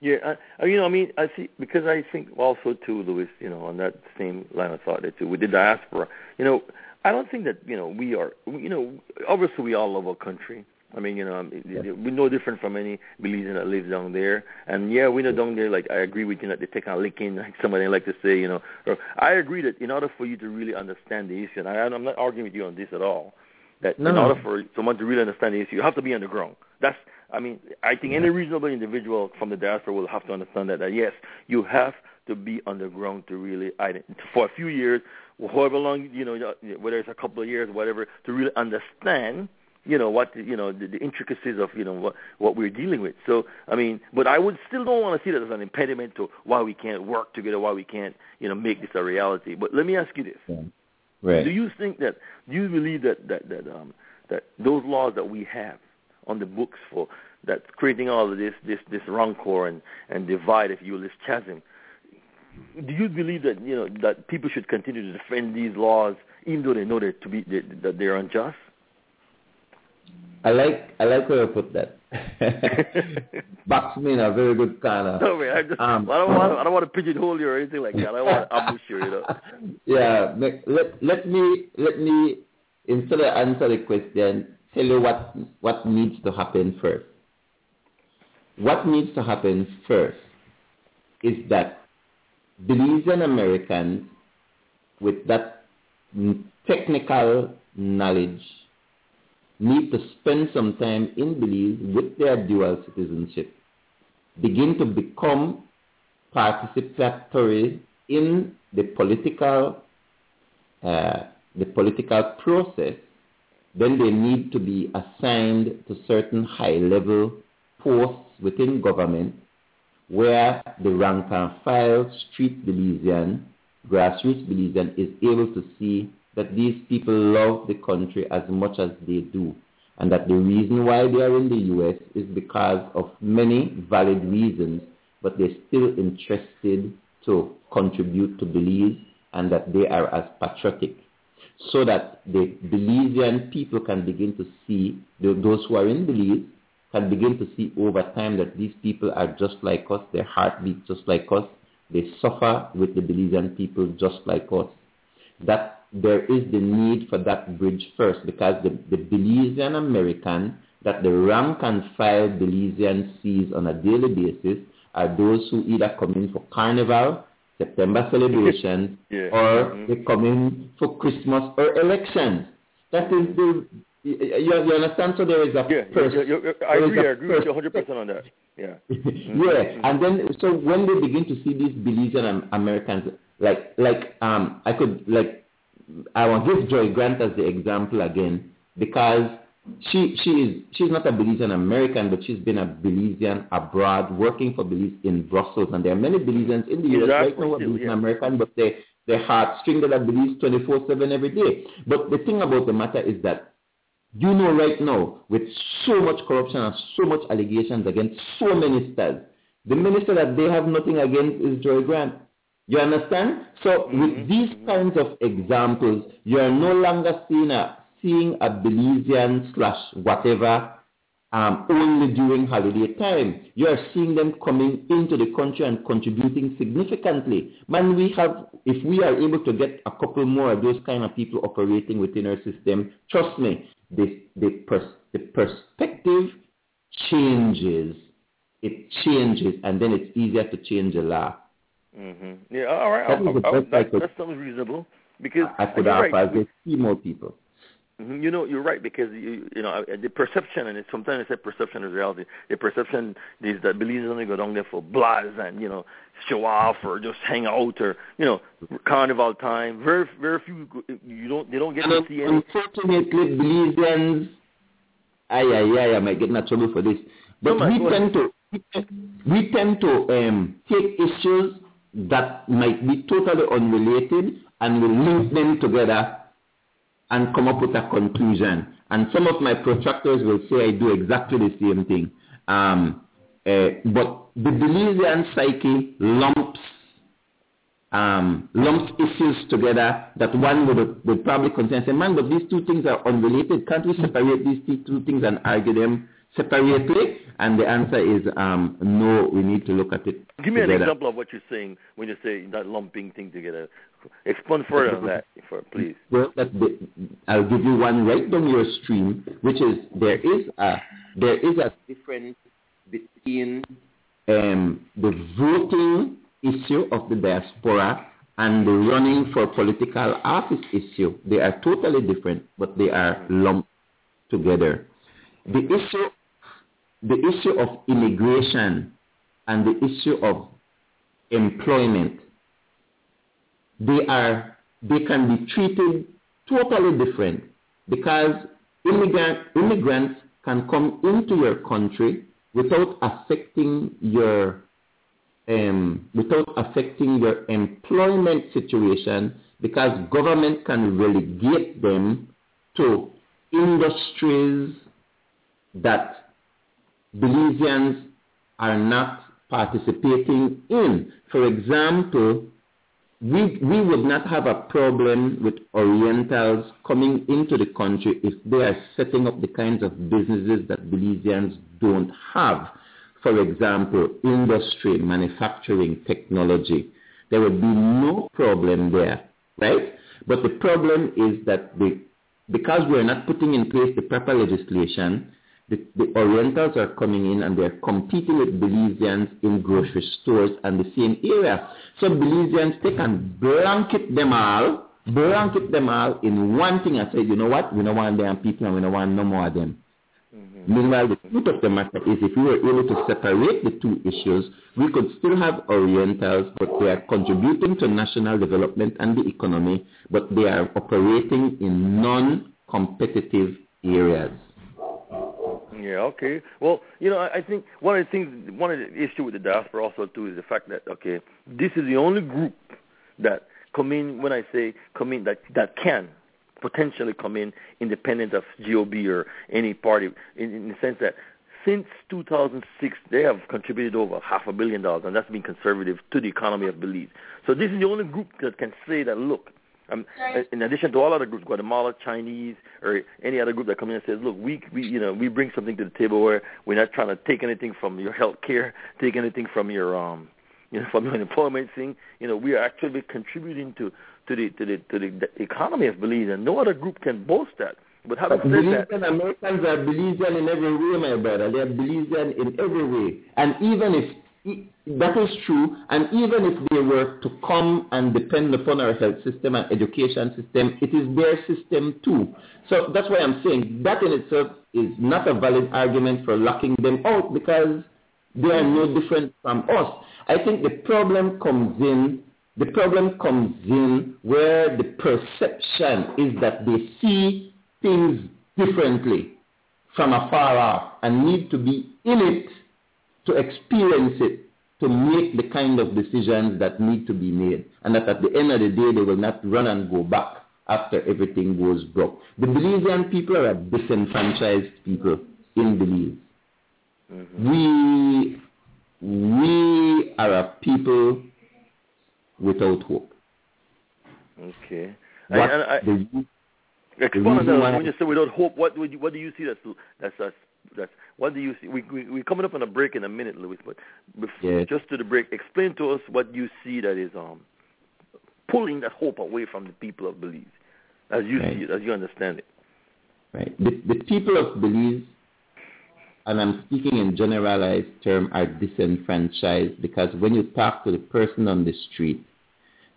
Yeah, you know, I mean, I see because I think also too, Louis, you know, on that same line of thought, too, with the diaspora, you know, I don't think that you know we are. You know, obviously we all love our country. I mean, you know, um, yeah. we're no different from any Belizean that lives down there. And yeah, we know down there. Like I agree with you that they take a licking, like somebody like to say, you know. Or I agree that in order for you to really understand the issue, and I, I'm not arguing with you on this at all. That no. in order for someone to really understand the issue, you have to be on the ground. That's I mean, I think any reasonable individual from the diaspora will have to understand that. That yes, you have to be underground to really, for a few years, however long, you know, whether it's a couple of years, whatever, to really understand, you know, what, you know, the, the intricacies of, you know, what, what we're dealing with. So, I mean, but I would still don't want to see that as an impediment to why we can't work together, why we can't, you know, make this a reality. But let me ask you this. Yeah. Right. Do you think that, do you believe that, that, that, um, that those laws that we have on the books for, that's creating all of this, this, this rancor and, and divide, if you will, this chasm, do you believe that you know that people should continue to defend these laws even though they know that to be that they're unjust? I like I like where you put that. Box me in a very good corner. No man, I, just, um, I don't want I don't want to pigeonhole you or anything like that. I want to ambush you, you know. Yeah, let let me let me instead of answer the question, tell you what what needs to happen first. What needs to happen first is that Belizean Americans with that technical knowledge need to spend some time in Belize with their dual citizenship, begin to become participatory in the political uh, the political process, then they need to be assigned to certain high level posts within government where the rank and file street Belizean, grassroots Belizean is able to see that these people love the country as much as they do. And that the reason why they are in the U.S. is because of many valid reasons, but they're still interested to contribute to Belize and that they are as patriotic so that the Belizean people can begin to see, those who are in Belize, can begin to see over time that these people are just like us, their heart beats just like us, they suffer with the Belizean people just like us. That there is the need for that bridge first because the, the Belizean American that the rank and file Belizean sees on a daily basis are those who either come in for carnival September celebrations, yeah. or Mhm. they come in for Christmas or elections. That is the you, you understand? So there is a Yeah, pers- yeah, yeah, yeah, I agree. I agree with you 100% on that. Yeah. yeah, and then so when they begin to see these Belizean Am- Americans, like like um, I could like I will give Joy Grant as the example again because she she is she's not a Belizean American, but she's been a Belizean abroad, working for Belize in Brussels, and there are many Belizeans in the U.S. right Exactly, now who are Belizean yeah. American, but they their heartstring that are Belize 24/7 every day. But the thing about the matter is that you know right now, with so much corruption and so much allegations against so many ministers, the minister that they have nothing against is Joy Grant. You understand? So with these kinds of examples, you are no longer seeing a seeing a Belizean slash whatever um, only during holiday time. You are seeing them coming into the country and contributing significantly. Man, we have, if we are able to get a couple more of those kind of people operating within our system, trust me, the, the, pers- the perspective changes. It changes, and then it's easier to change a law. hmm Yeah. All right. That I'll- I'll- I that, could- that sounds reasonable because I could offer right. as they see more people. Mhm. You know, you're right because you you know uh, the perception and it's sometimes I say perception is reality. The perception is that Belizeans only go down there for blahs and you know show off or just hang out or you know carnival time. Very very few you don't they don't get And to see any. unfortunately, Belizeans, ay, ay, ay, I might get in trouble for this. But No, we tend to we tend to um, take issues that might be totally unrelated and we link them together and come up with a conclusion. And some of my protractors will say I do exactly the same thing. Um, uh, but the Belizean psyche lumps um, lumps issues together that one would, would probably consider and say, man, but these two things are unrelated. Can't we separate these two two things and argue them separately? And the answer is um, no, we need to look at it Give me an example of what you're saying when you say that lumping thing together. Explain further on that, for, please. Well, the, I'll give you one right down your stream, which is there is a there is a difference between um, the voting issue of the diaspora and the running for political office issue. They are totally different, but they are lumped together. The issue the issue of immigration and the issue of employment they are they can be treated totally different because immigrant immigrants can come into your country without affecting your um, without affecting your employment situation because government can relegate them to industries that Belizeans are not participating in. For example, we, we would not have a problem with Orientals coming into the country if they are setting up the kinds of businesses that Belizeans don't have. For example, industry, manufacturing, technology. There would be no problem there, right? But the problem is that the, because we're not putting in place the proper legislation, the, the Orientals are coming in and they're competing with Belizeans in grocery stores and the same area. So Belizeans they can blanket them all, blanket them all in one thing and say, you know what, we don't want them people and we don't want no more of them. Mm-hmm. Meanwhile, the truth of the matter is if we were able to separate the two issues, we could still have Orientals, but they are contributing to national development and the economy, but they are operating in non-competitive areas. Yeah, okay. Well, you know, I I think one of the things, one of the issue with the diaspora also too is the fact that okay, this is the only group that come in. When I say come in, that that can potentially come in independent of GOB or any party, in, in the sense that since 2006 they have contributed over half a billion dollars, and that's been conservative to the economy of Belize. So this is the only group that can say that look, um, in addition to all other groups, Guatemala, Chinese, or any other group that come in and says, look, we, we, you know, we bring something to the table where we're not trying to take anything from your health care, take anything from your, um, you know, from your employment thing. You know, we are actually contributing to, to the, to the, to the economy of Belize, and no other group can boast that. But having But said that, Belizean Americans are Belizean in every way, my brother. They are Belizean in every way. And even if that is true. And even if they were to come and depend upon our health system and education system, it is their system too. So that's why I'm saying that in itself is not a valid argument for locking them out because they are no different from us. I think the problem comes in the problem comes in where the perception is that they see things differently from afar off and need to be in it to experience it to make the kind of decisions that need to be made. And that at the end of the day, they will not run and go back after everything goes broke. The Belizean people are a disenfranchised people in Belize. Mm-hmm. We, we are a people without hope. Okay. What I, explain on that. When you say without hope, what would you, what do you see that's that's that's, that's what do you see? We we we're coming up on a break in a minute, Louis. But before, just to the break, explain to us what you see that is um pulling that hope away from the people of Belize, as you right. see it, as you understand it. Right. The the people of Belize and I'm speaking in generalized term, are disenfranchised because when you talk to the person on the street,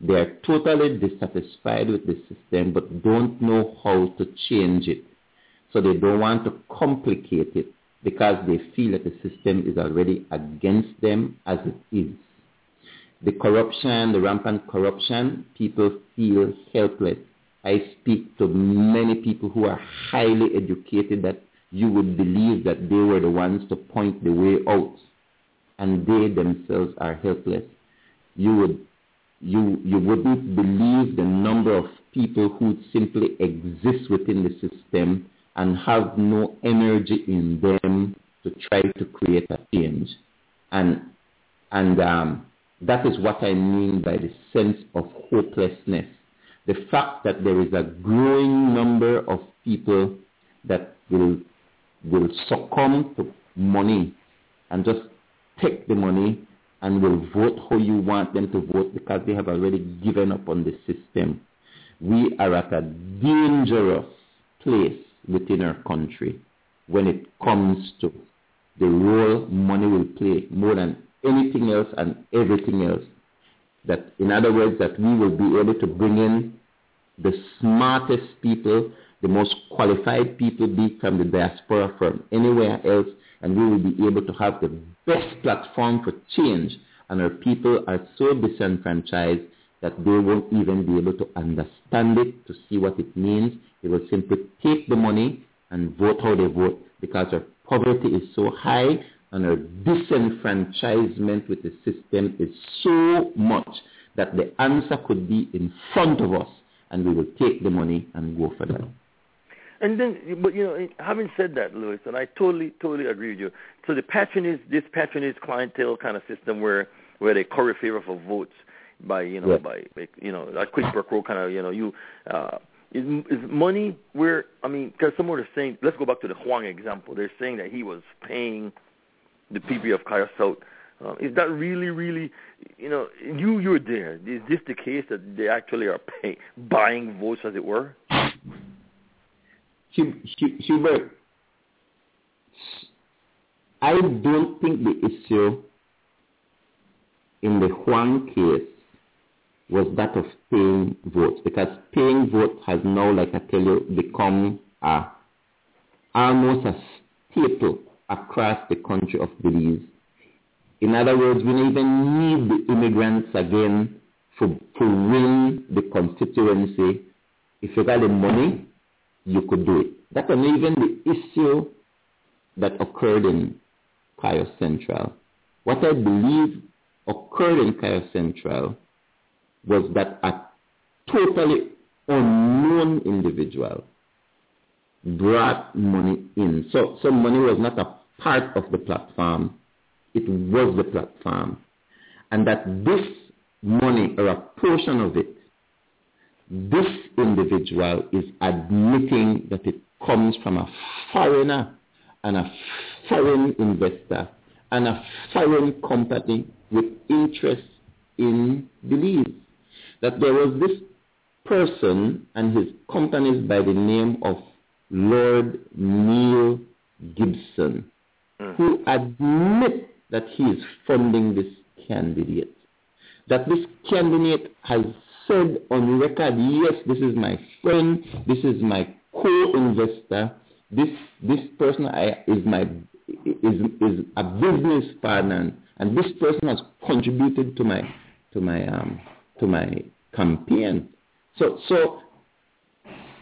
they are totally dissatisfied with the system but don't know how to change it. So they don't want to complicate it because they feel that the system is already against them as it is. The corruption, the rampant corruption, people feel helpless. I speak to many people who are highly educated that you would believe that they were the ones to point the way out and they themselves are helpless. You would you you wouldn't believe the number of people who simply exist within the system and have no energy in them to try to create a change. And and um, that is what I mean by the sense of hopelessness. The fact that there is a growing number of people that will will succumb to money and just take the money and will vote how you want them to vote because they have already given up on the system. We are at a dangerous place within our country when it comes to the role money will play more than anything else and everything else. That, in other words, that we will be able to bring in the smartest people the most qualified people be from the diaspora from anywhere else, and we will be able to have the best platform for change. And our people are so disenfranchised that they won't even be able to understand it, to see what it means. They will simply take the money and vote how they vote because our poverty is so high and our disenfranchisement with the system is so much that the answer could be in front of us and we will take the money and go for that. And then, but you know, having said that, Louis, and I totally, totally agree with you. So the patronage, this patronage clientele kind of system where where they curry favor for votes by you know yeah. by, you know a quick quo kind of you know you uh is is money where I mean because someone is saying let's go back to the Huang example. They're saying that he was paying the people of South. Uh, is that really, really, you know, you you're there? Is this the case that they actually are pay, buying votes, as it were? Hubert, I don't think the issue in the Huang case was that of paying votes because paying votes has now, like I tell you, become a, almost a staple across the country of Belize. In other words, we don't even need the immigrants again for, to win the constituency. If you got the money, you could do it. That was even the issue that occurred in Cayo Central. What I believe occurred in Cayo Central was that a totally unknown individual brought money in. So, so money was not a part of the platform. It was the platform. And that this money or a portion of it this individual is admitting that it comes from a foreigner and a foreign investor and a foreign company with interest in Belize. That there was this person and his companies by the name of Lord Neil Gibson mm. who admit that he is funding this candidate. That this candidate has said on record, yes, this is my friend, this is my co-investor, this this person I, is my is is a business partner, and this person has contributed to my to my um to my campaign. So so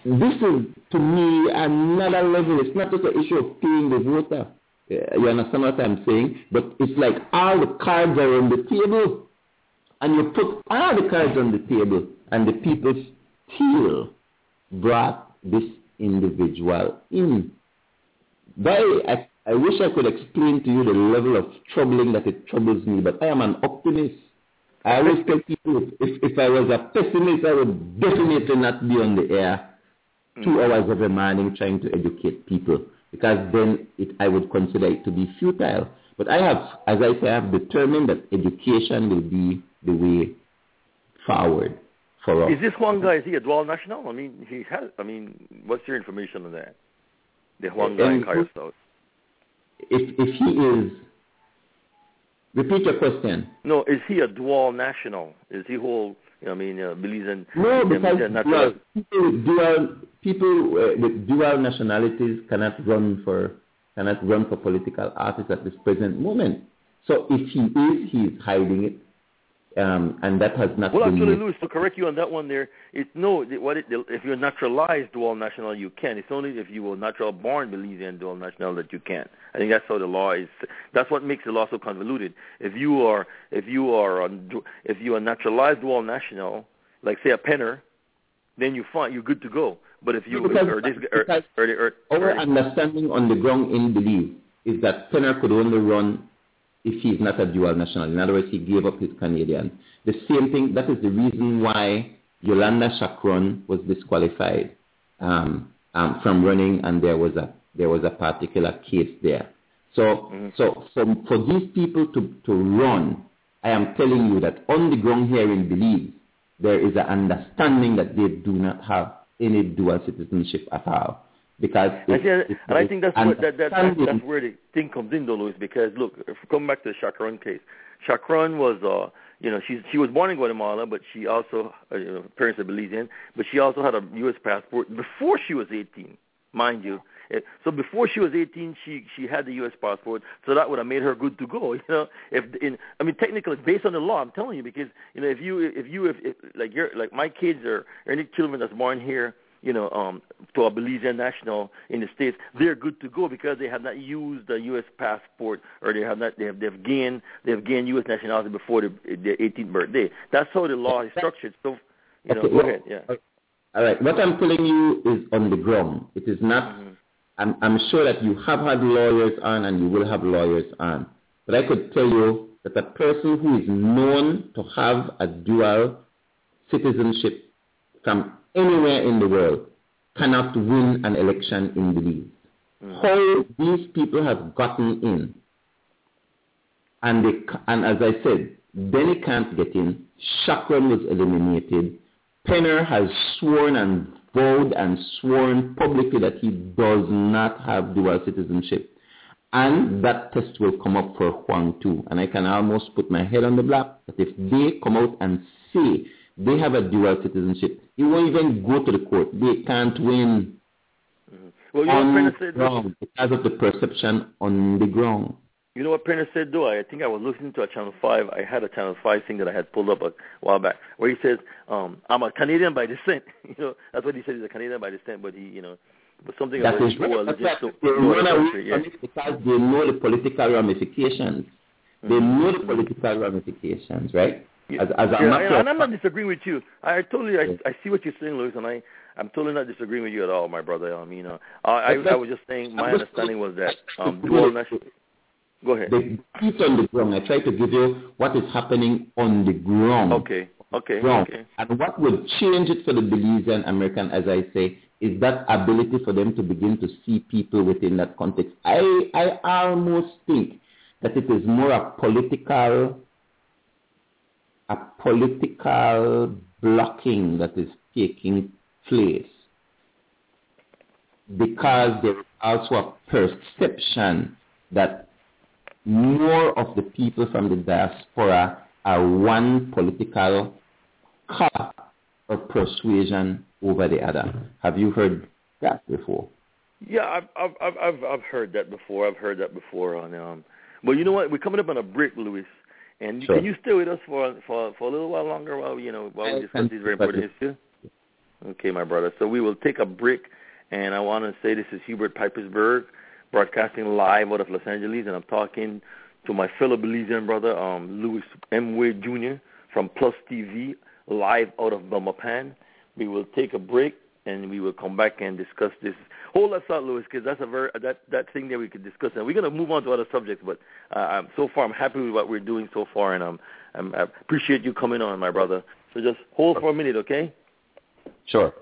this is to me another level. It's not just an issue of paying the voter. Uh, you understand what I'm saying? But it's like all the cards are on the table, and you put all the cards on the table, and the people still brought this individual in. By, I, I wish I could explain to you the level of troubling that it troubles me, but I am an optimist. I always tell people if, if I was a pessimist, I would definitely not be on the air two mm. hours every morning trying to educate people because then it, I would consider it to be futile. But I have, as I say, I have determined that education will be the way forward for us. Is this one guy, is he a dual national? I mean, he has, I mean, what's your information on that? The one guy in If, if he is, repeat your question. No, is he a dual national? Is he whole I mean, uh, Belizean. No, because well, people with dual people uh, with dual nationalities cannot run for cannot run for political office at this present moment. So if he is, he is hiding it um, and that has not well, been... Well, actually, Louis, to correct you on that one there, it's no, what it, if you're naturalized dual national, you can. It's only if you were natural born Belizean dual national that you can. I think that's how the law is. That's what makes the law so convoluted. If you are, if you are, if you are naturalized dual national, like say a penner, then you find you're good to go. But if you because, or this, or, or, or, our understanding on the ground in Belize is that penner could only run if he's not a dual national. In other words, he gave up his Canadian. The same thing, that is the reason why Yolanda Schakron was disqualified um, um, from running and there was a, there was a particular case there. So, mm-hmm. so, so for these people to, to run, I am telling you that on the ground here in Belize, there is an understanding that they do not have any dual citizenship at all because and, it, and I think that's what that, that, that, that's where the thing comes in, though, Louis. Because look, if we come back to the Schakron case, Schakron was, uh, you know, she she was born in Guatemala, but she also, uh, you know, parents are Belizean, but she also had a U.S. passport before she was 18, mind you. So before she was 18, she she had the U.S. passport, so that would have made her good to go. You know, if in I mean technically based on the law, I'm telling you because you know if you if you if, if like you're like my kids are or any children that's born here you know, um, to a Belizean national in the states, they're good to go because they have not used the U.S. passport or they have not they have they've gained they've gained U.S. nationality before the, their 18th birthday. That's how the law is structured. So, you know, okay, go well, ahead. Yeah. All right. What I'm telling you is on the ground. It is not. Mm-hmm. I'm, I'm sure that you have had lawyers on and you will have lawyers on. But I could tell you that a person who is known to have a dual citizenship from anywhere in the world cannot win an election in Belize. Mm. How these people have gotten in, and, they, and as I said, Benny can't get in, Schakron was eliminated, Penner has sworn and vowed and sworn publicly that he does not have dual citizenship. And that test will come up for Huang too. And I can almost put my head on the block that if they come out and say they have a dual citizenship. He won't even go to the court. They can't win mm-hmm. well, you on know said, ground because of the perception on the ground. You know what Penner said, though? I think I was listening to a Channel 5. I had a Channel 5 thing that I had pulled up a while back where he says, um, I'm a Canadian by descent. you know, that's what he said. He's a Canadian by descent, but he, you know, but something that about is right. That's right. So, they run away yeah. because they know the political ramifications. They mm-hmm. know the political ramifications, right? As, as yeah, and, and I'm not disagreeing with you. I totally, I, I see what you're saying, Louis, and I, I'm totally not disagreeing with you at all, my brother. I mean, uh, I, I, I was just saying my understanding was that um, dual national. Go ahead. The feet on the ground. I try to give you what is happening on the ground. Okay. Okay. Ground. Okay. And what will change it for the Belizean American, as I say, is that ability for them to begin to see people within that context. I, I almost think that it is more a political political blocking that is taking place because there is also a perception that more of the people from the diaspora are one political color or persuasion over the other. Have you heard that before? Yeah, I've I've I've I've heard that before. I've heard that before on um. But you know what? We're coming up on a break, Louis. And sure. can you stay with us for for for a little while longer while you know while we discuss these very important issues? Okay, my brother. So we will take a break, and I want to say this is Hubert Pipersburgh, broadcasting live out of Los Angeles, and I'm talking to my fellow Belizean brother, um, Louis M. Wade Jr. from Plus TV, live out of Belmopan. We will take a break, and we will come back and discuss this. Us out, Louis, because that's a very that that thing that we could discuss, and we're gonna move on to other subjects. But uh, I'm, so far, I'm happy with what we're doing so far, and um, I'm, I appreciate you coming on, my brother. So just hold for a minute, okay? Sure.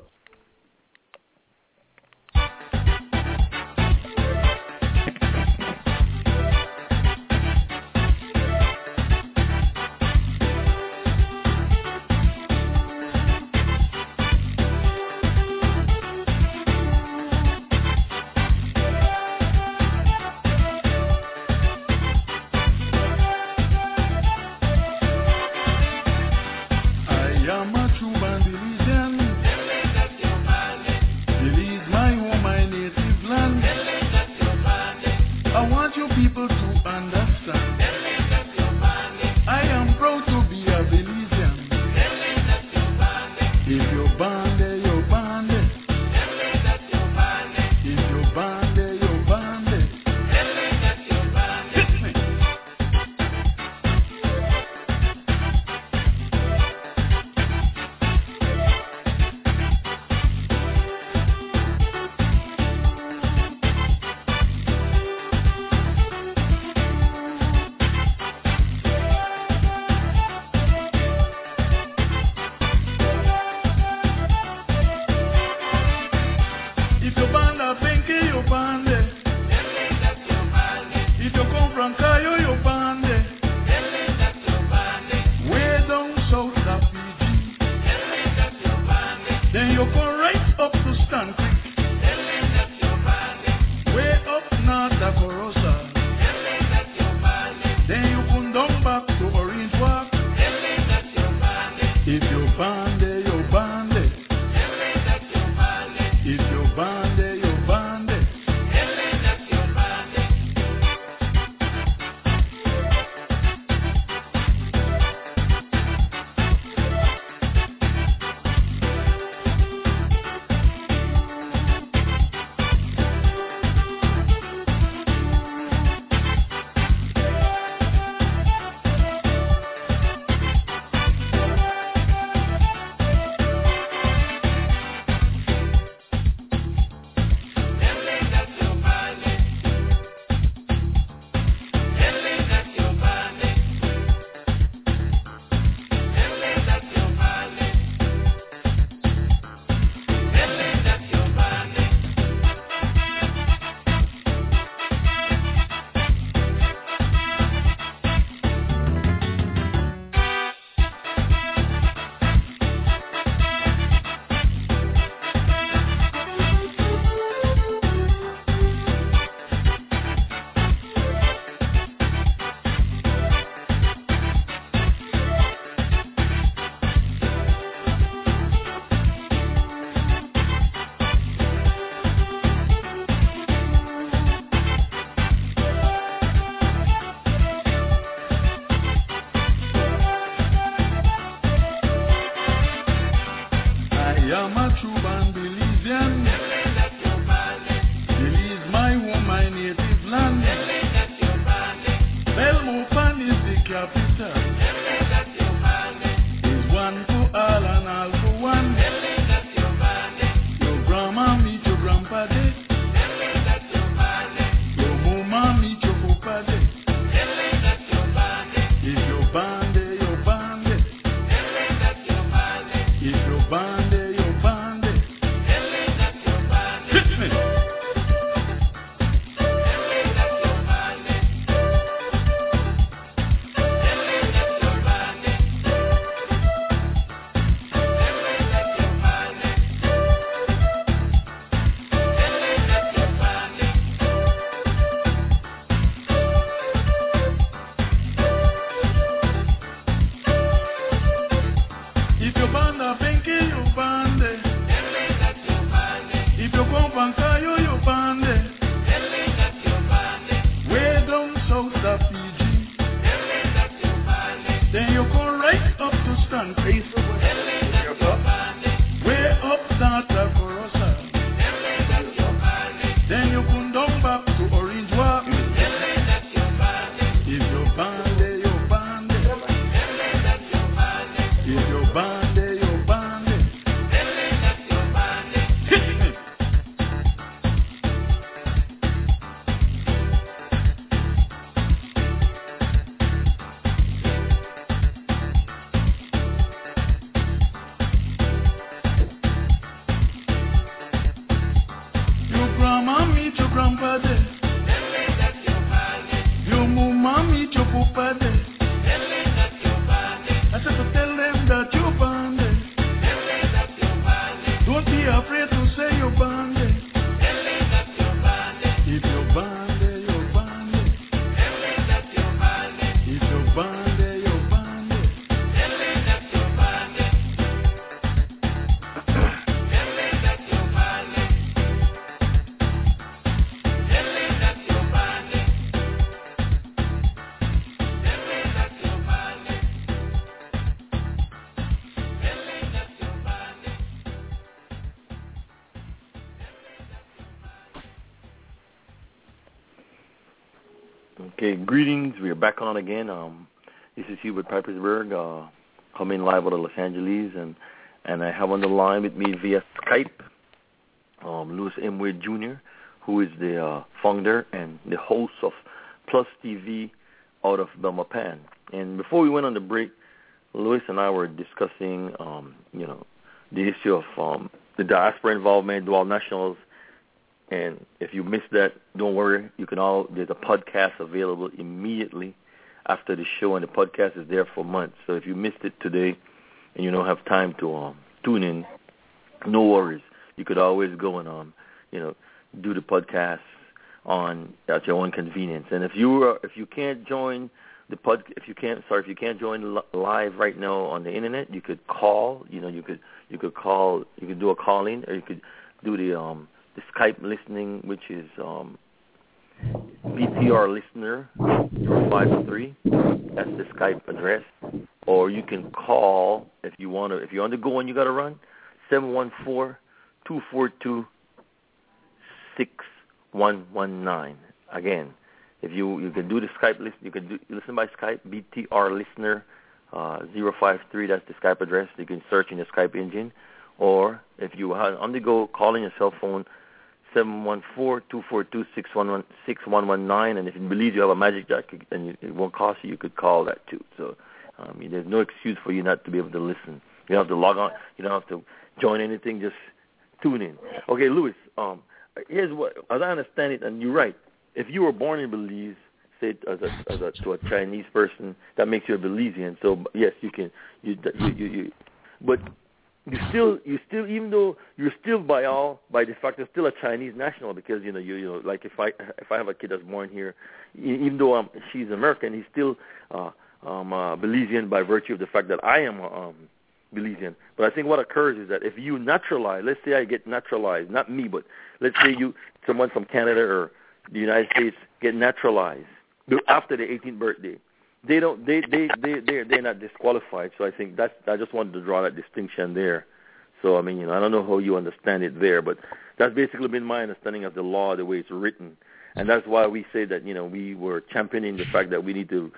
Greetings. We are back on again. Um, this is Hubert Pipersburgh, uh, coming live out of Los Angeles, and and I have on the line with me via Skype, um, Louis M. Wade Jr., who is the uh, founder and the host of Plus TV out of Belmopan. And before we went on the break, Louis and I were discussing, um, you know, the issue of um, the diaspora involvement, dual nationals, and if you missed that, don't worry. You can all there's a podcast available immediately after the show, and the podcast is there for months. So if you missed it today and you don't have time to um, tune in, no worries. You could always go and um, you know, do the podcast on at your own convenience. And if you are, if you can't join the pod, if you can't, sorry, if you can't join live right now on the internet, you could call. You know, you could you could call, you could do a call in, or you could do the um the Skype listening, which is um, BTR listener 053. That's the Skype address. Or you can call if you want to. If you're on the go and you got to run, seven one four two four two six one one nine. Again, if you you can do the Skype listen, you can do listen by Skype BTR listener uh, 053. That's the Skype address. You can search in the Skype engine. Or if you are on the go, calling your cell phone seven one four two four two six one one six one one nine, and if you believe you have a magic jack and you, it won't cost you, you could call that too. So um, there's no excuse for you not to be able to listen. You don't have to log on. You don't have to join anything. Just tune in. Okay, Louis. Um, here's what, as I understand it, and you're right. If you were born in Belize, say as a, as a to a Chinese person, that makes you a Belizean. So yes, you can. You you you. you but you still you still even though you're still by all by de facto still a Chinese national because you know you you know like if I if I have a kid that's born here even though um, she's American he's still uh, um, uh, Belizean by virtue of the fact that I am um, Belizean. But I think what occurs is that if you naturalize, let's say I get naturalized, not me, but let's say you someone from Canada or the United States get naturalized after the 18th birthday, they don't they they they they they're not disqualified. So I think that's I just wanted to draw that distinction there. So I mean, you know, I don't know how you understand it there, but that's basically been my understanding of the law, the way it's written, and that's why we say that you know we were championing the fact that we need to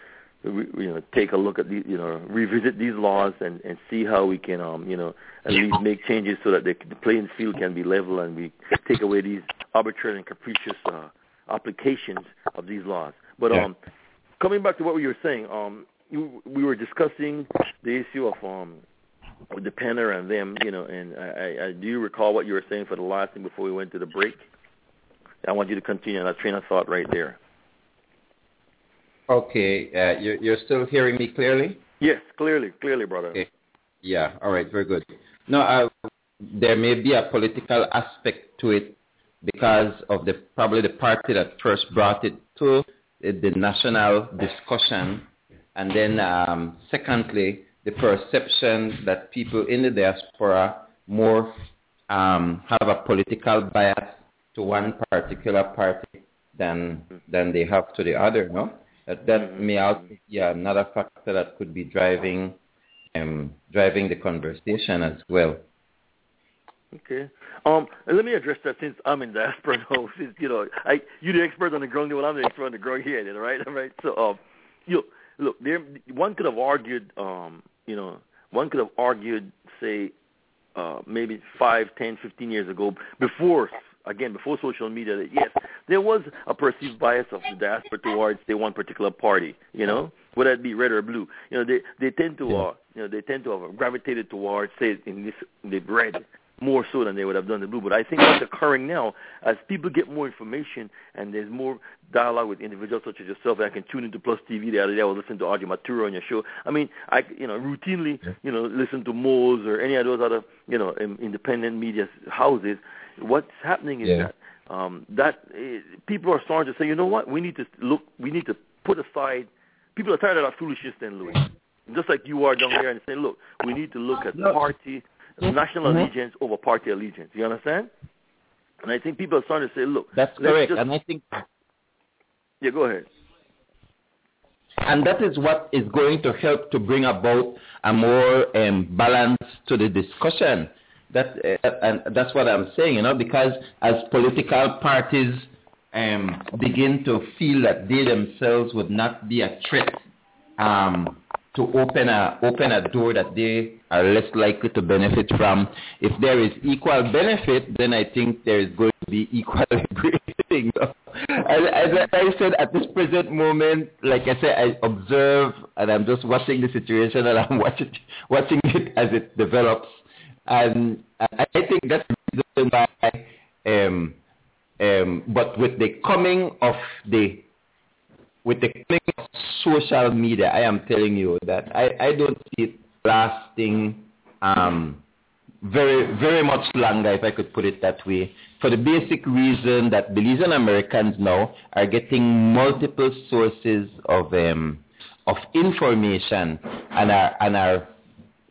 you know take a look at the you know revisit these laws and and see how we can um you know at least make changes so that the, the playing field can be level and we take away these arbitrary and capricious uh, applications of these laws. But Yeah. Coming back to what we were saying, um, you, we were discussing the issue of um, the Penner and them, you know, and I, I, I do you recall what you were saying for the last thing before we went to the break? I want you to continue on that train of thought right there. Okay, uh, you're, you're still hearing me clearly? Yes, clearly, clearly, brother. Okay. Yeah, all right, very good. No, uh, there may be a political aspect to it because of the probably the party that first brought it to the, national discussion, and then um, secondly, the perception that people in the diaspora more um, have a political bias to one particular party than than they have to the other. No, that that Mhm. may also be another factor that could be driving um, driving the conversation as well. Okay. Um, let me address that since I'm in diaspora now. Since you know, I you're the expert on the ground, well, I'm the expert on the ground here. Then, all right, all right. So, um, you look, there one could have argued, um, you know, one could have argued, say, uh, maybe five, ten, fifteen years ago, before again before social media, that yes, there was a perceived bias of the diaspora towards say one particular party. You know, whether it be red or blue. You know, they they tend to, uh, you know, they tend to have gravitated towards say in this the red more so than they would have done the blue. But I think what's occurring now, as people get more information and there's more dialogue with individuals such as yourself, I can tune into Plus TV the other day. I was listening to Audrey Matura on your show. I mean, I you know routinely you know listen to Mose or any of those other you know independent media houses. What's happening is Yeah. that um, that uh, people are starting to say, you know what, we need to look, we need to put aside. People are tired of that foolishness, then Louis. Just like you are down there and saying, look, we need to look at No. party, national Mhm. allegiance over party allegiance. You understand? And I think people are starting to say, look, That's correct, just- and I think yeah, go ahead. and that is what is going to help to bring about a more um, balance to the discussion. That uh, and that's what I'm saying, you know, because as political parties um, begin to feel that they themselves would not be a threat um, to open a open a door that they are less likely to benefit from. If there is equal benefit, then I think there is going to be equal grading. as, as I said, at this present moment, like I said, I observe and I'm just watching the situation and I'm watching watching it as it develops. And I I think that's the reason why. Um, um, but with the coming of the with the coming of social media, I am telling you that I, I don't see it lasting um, very very much longer, if I could put it that way, for the basic reason that Belizean Americans now are getting multiple sources of um, of information and are and are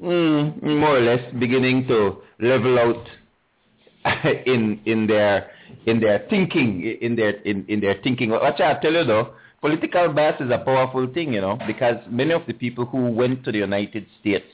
mm, more or less beginning to level out in in their in their thinking in their in, in their thinking. What I tell you though, political bias is a powerful thing, you know, because many of the people who went to the United States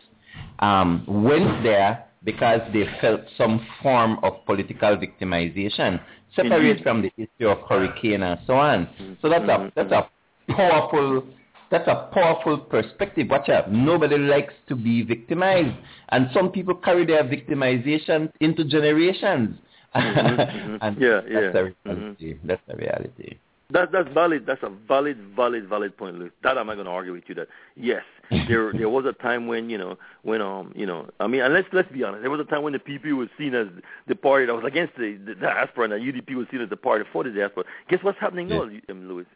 um, went there because they felt some form of political victimization, separate Indeed. from the issue of hurricane and so on. So that's a that's a powerful that's a powerful perspective. Watch out. Nobody likes to be victimized. And some people carry their victimization into generations. mhm. and Yeah, that's yeah. the reality. That's the reality. That that's valid. That's a valid, valid, valid point, Luke. That I'm not going to argue with you. That yes, there there was a time when you know when um you know I mean and let's let's be honest. There was a time when the PP was seen as the party that was against the, the diaspora, and the UDP was seen as the party for the diaspora. Guess what's happening now, um, Louis?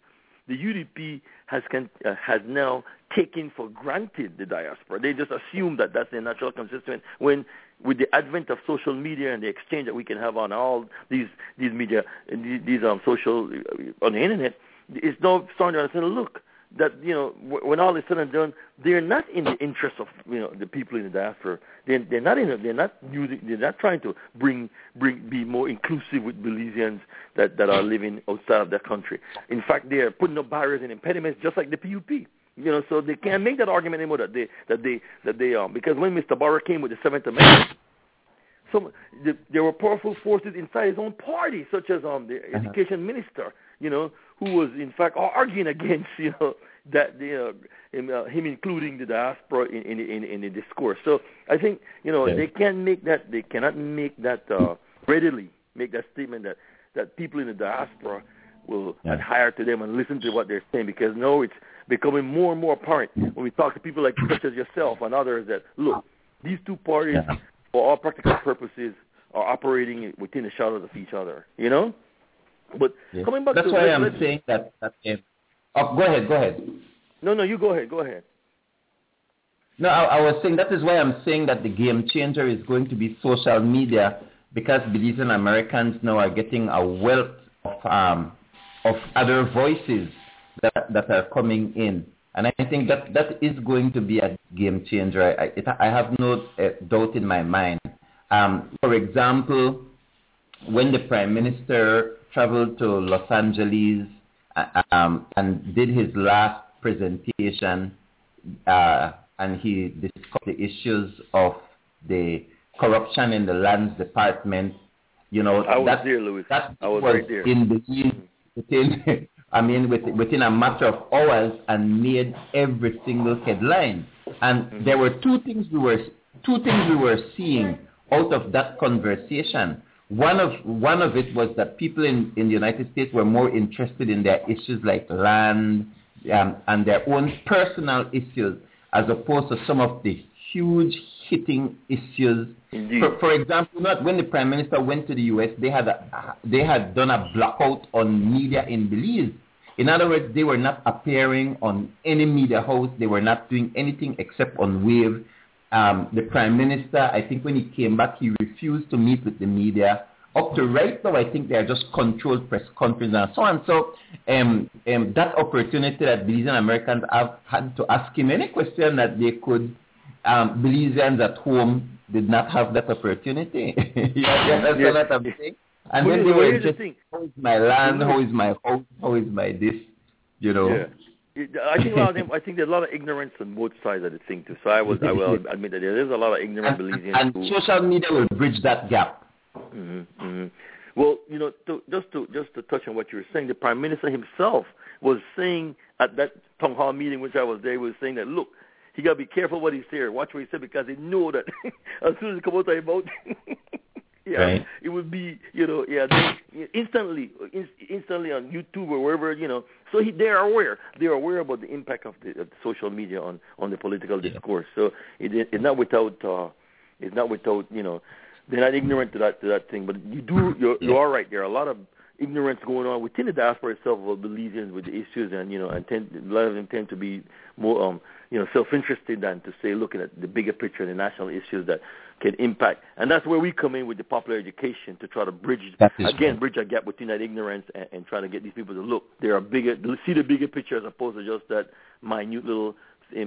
The UDP has can, uh, has now taken for granted the diaspora. They just assume that that's their natural constituent. When with the advent of social media and the exchange that we can have on all these these media these, um social uh, on the internet, it's now starting to understand. Look, that you know when all is said and done, they're not in the interest of you know the people in the diaspora. They're they're not in. They're not using. They're not trying to bring bring be more inclusive with Belizeans that that are living outside of their country. In fact, they're putting up barriers and impediments, just like the PUP. You know, so they can't make that argument anymore that they that they that they um because when Mr. Barrow came with the Seventh Amendment, some the, there were powerful forces inside his own party, such as um the Uh-huh. education minister, you know, who was in fact arguing against you know that the uh, him, uh, him including the diaspora in in, in in the discourse. So I think you know Yeah. they can't make that they cannot make that uh, readily make that statement that that people in the diaspora will Yeah. adhere to them and listen to what they're saying because no, it's becoming more and more apparent when we talk to people like such as yourself and others that look these two parties for all practical purposes are operating within the shadows of each other. You know, but Yes. coming back That's to why I'm let's- saying that. that um, oh, go ahead, go ahead. no, no, you go ahead, go ahead. No, I, I was saying that is why I'm saying that the game changer is going to be social media because Belizean Americans now are getting a wealth of um, of other voices that that are coming in And I think that that is going to be a game changer. I, it, I have no uh, doubt in my mind. Um, for example, when the Prime Minister traveled to Los Angeles uh, um, and did his last presentation, uh, and he discussed the issues of the corruption in the lands department. You know, I was that, there, Louis. that I was was right there. in the news within, I mean, with, within a matter of hours and made every single headline. And Mm-hmm. there were two things we were two things we were seeing out of that conversation. One of one of it was that people in, in the United States were more interested in their issues like land um, and their own personal issues as opposed to some of the huge hitting issues. For, for example, not when the prime minister went to the U.S., they had a, they had done a blackout on media in Belize. In other words, they were not appearing on any media house. They were not doing anything except on Wave. Um, the prime minister, I think when he came back, he refused to meet with the media. Up to right now, I think they are just controlled press conferences and so on. So um, um, that opportunity that Belizean Americans have had to ask him any question that they could, um, Belizeans at home did not have that opportunity. yeah, that's Yes. what I'm saying. And Well, then they well, were the just, thing. how is my land, how is my house, how is my this, you know. Yeah. I think a lot of them, I think there's a lot of ignorance on both sides of the thing too. So I was I will admit that there is a lot of ignorant And, Belizeans and who social media will bridge that gap. hmm hmm Well, you know, to, just to just to touch on what you were saying, the prime minister himself was saying at that town hall meeting, which I was there, was saying that look, he got to be careful what he says, watch what he said, because they know that as soon as it comes out of his mouth, yeah, Right. it would be, you know, yeah, they, instantly, in, instantly on YouTube or wherever, you know. So he, they are aware. They are aware about the impact of the, of social media on on the political Yeah. discourse. So it, it's not without, uh, it's not without, you know, they're not ignorant to that to that thing. But you do, you're, you are right. There are a lot of ignorance going on within the diaspora itself of Belizeans with the issues, and you know, and tend, a lot of them tend to be more, um, you know, self-interested than to say looking at the bigger picture, the national issues that can impact. And that's where we come in with the popular education to try to bridge, again, right. bridge a gap between that ignorance and, and try to get these people to look. There are bigger, see the bigger picture as opposed to just that minute little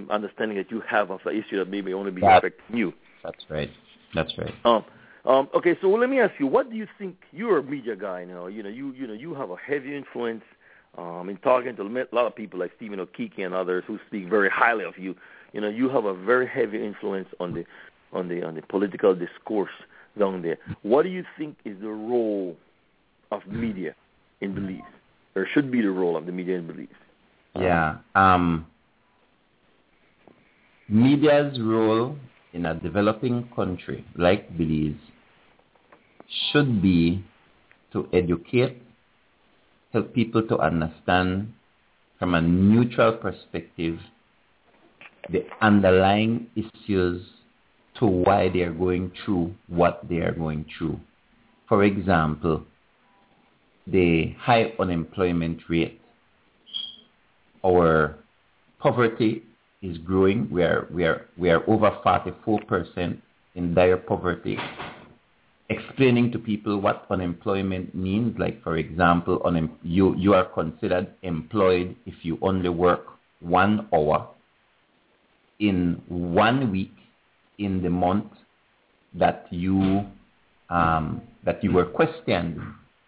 understanding that you have of an issue that maybe only be That- affecting you. That's right. That's right. Um, um, okay, so let me ask you, what do you think? You're a media guy now. You know, you you know, you have a heavy influence um, in talking to a lot of people like Stephen O'Keefe and others who speak very highly of you. You know, you have a very heavy influence on the on the on the political discourse down there. What do you think is the role of media in Belize, or should be the role of the media in Belize? Yeah. Um, media's role in a developing country like Belize should be to educate, help people to understand from a neutral perspective the underlying issues to why they are going through what they are going through. For example, the high unemployment rate our poverty is growing. We are we are we are over 44% in dire poverty. Explaining to people what unemployment means, like for example, unem- you you are considered employed if you only work one hour in one week in the month that you um, that you were questioned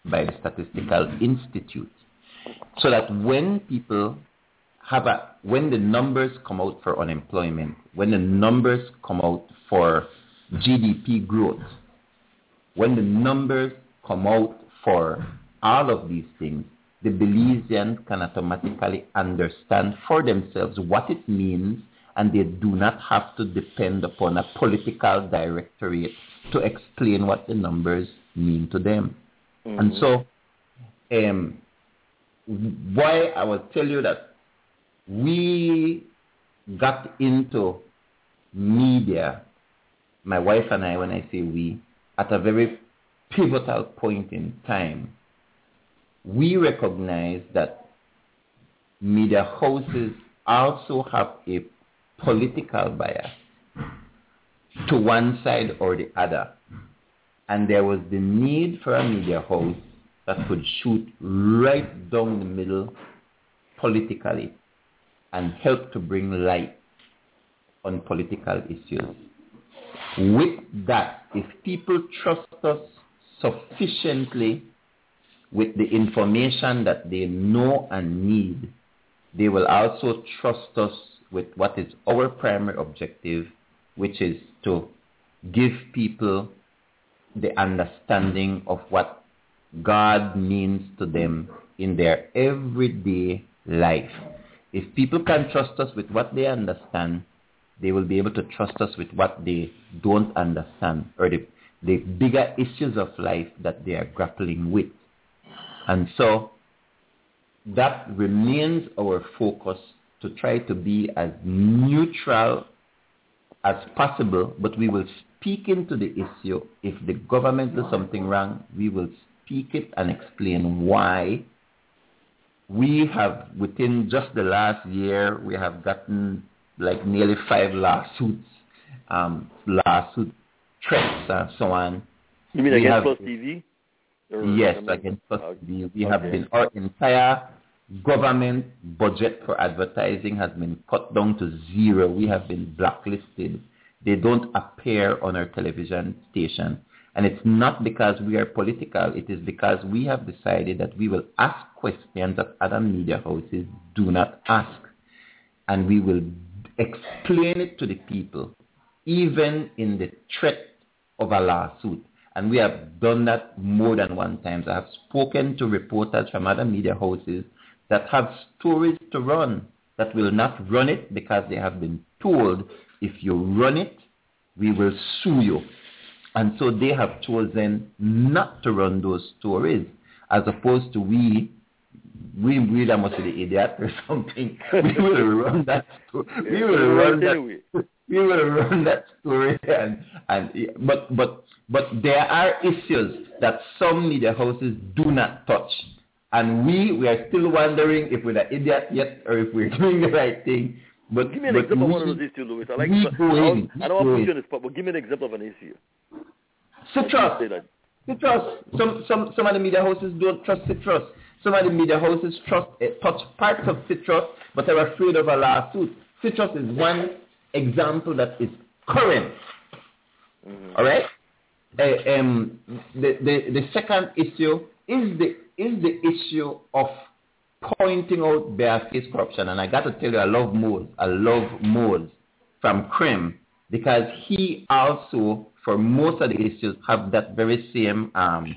by the Statistical Institute, so that when people have a when the numbers come out for unemployment, when the numbers come out for GDP growth, when the numbers come out for all of these things, the Belizeans can automatically understand for themselves what it means and they do not have to depend upon a political directorate to explain what the numbers mean to them. And so um, why I will tell you that we got into media, my wife and I, when I say we, at a very pivotal point in time. We recognize that media houses also have a political bias to one side or the other. And there was the need for a media house that could shoot right down the middle politically and help to bring light on political issues. With that, if people trust us sufficiently with the information that they know and need, they will also trust us with what is our primary objective, which is to give people the understanding of what God means to them in their everyday life. If people can trust us with what they understand, they will be able to trust us with what they don't understand or the, the bigger issues of life that they are grappling with. And so that remains our focus to try to be as neutral as possible, but we will speak into the issue. If the government does something wrong, we will speak it and explain why. We have, within just the last year, we have gotten like nearly five lawsuits, um, lawsuit threats and so on. You mean We against have- Plus TV? Or Yes, against us. Okay. We, we have been, our entire government budget for advertising has been cut down to zero. We have been blacklisted. They don't appear on our television station. And it's not because we are political. It is because we have decided that we will ask questions that other media houses do not ask. And we will explain it to the people, even in the threat of a lawsuit. And we have done that more than one time. I have spoken to reporters from other media houses that have stories to run that will not run it because they have been told if you run it, we will sue you. And so they have chosen not to run those stories as opposed to we, we, we that must be the idiot or something. We will run that story. We will run that we will run that story and and but but but there are issues that some media houses do not touch and we we are still wondering if we're the idiot yet or if we're doing the right thing but Give me an but example of one of we- those issues, Louis. I like. we I go don't, in, I don't want to put you on the spot, but give me an example of an issue. citrus citrus some some some of the media houses don't trust citrus some of the media houses trust uh, touch parts of citrus but they're afraid of a lawsuit citrus is one example that is current All right. Uh, um, the, the the second issue is the is the issue of pointing out barefaced corruption, and I got to tell you, I love Mose. I love Mose from KREM because he also, for most of the issues, have that very same. Um,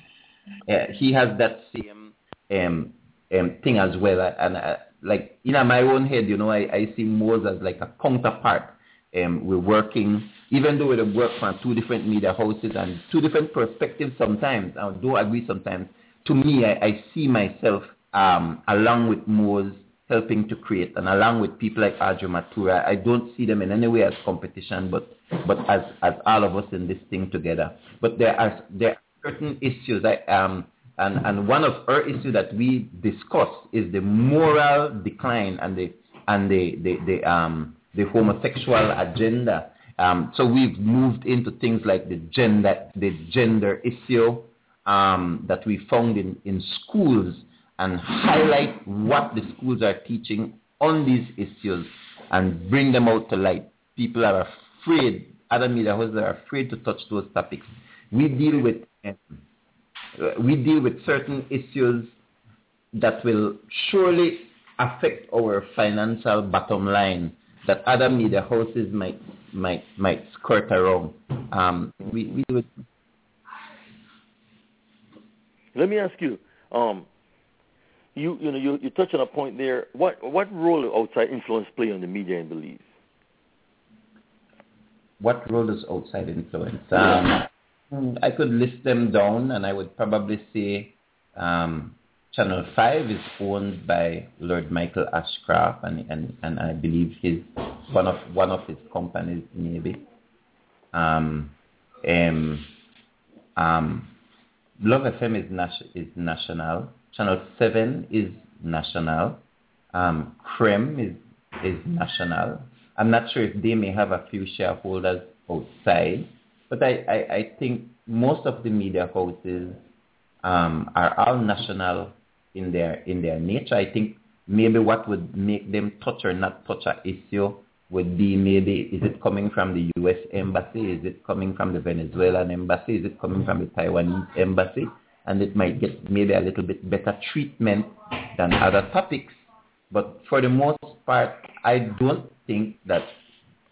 uh, he has that same um, um, thing as well, and uh, like in my own head, you know, I, I see Mose as like a counterpart um, we're working, even though we work from two different media houses and two different perspectives sometimes, I do agree sometimes, to me, I, I see myself um, along with Mose helping to create and along with people like Audrey Matura, I don't see them in any way as competition, but, but as, as all of us in this thing together. But there are, there are certain issues, I, um, and, and one of our issues that we discuss is the moral decline and the, and the, the, the, um, the homosexual agenda. Um, so we've moved into things like the gender, the gender issue um, that we found in, in schools and highlight what the schools are teaching on these issues and bring them out to light. People are afraid, other media houses are afraid to touch those topics. We deal with um, we deal with certain issues that will surely affect our financial bottom line that other media houses might might might skirt around. Um, we, we do it. Let me ask you. Um, you you know you you touch on a point there. What what role do outside influence play on the media in Belize? What role does outside influence? Um, I could list them down, and I would probably say um, Channel Five is owned by Lord Michael Ashcroft, and and, and I believe his one of one of his companies maybe. Um, um, um, Love FM is, nat- is national. Channel 7 is national. Um, KREM is, is national. I'm not sure if they may have a few shareholders outside, but I, I, I think most of the media houses um, are all national in their in their nature. I think maybe what would make them touch or not touch an issue would be maybe is it coming from the U.S. embassy? Is it coming from the Venezuelan embassy? Is it coming from the Taiwanese embassy? And it might get maybe a little bit better treatment than other topics. But for the most part, I don't think that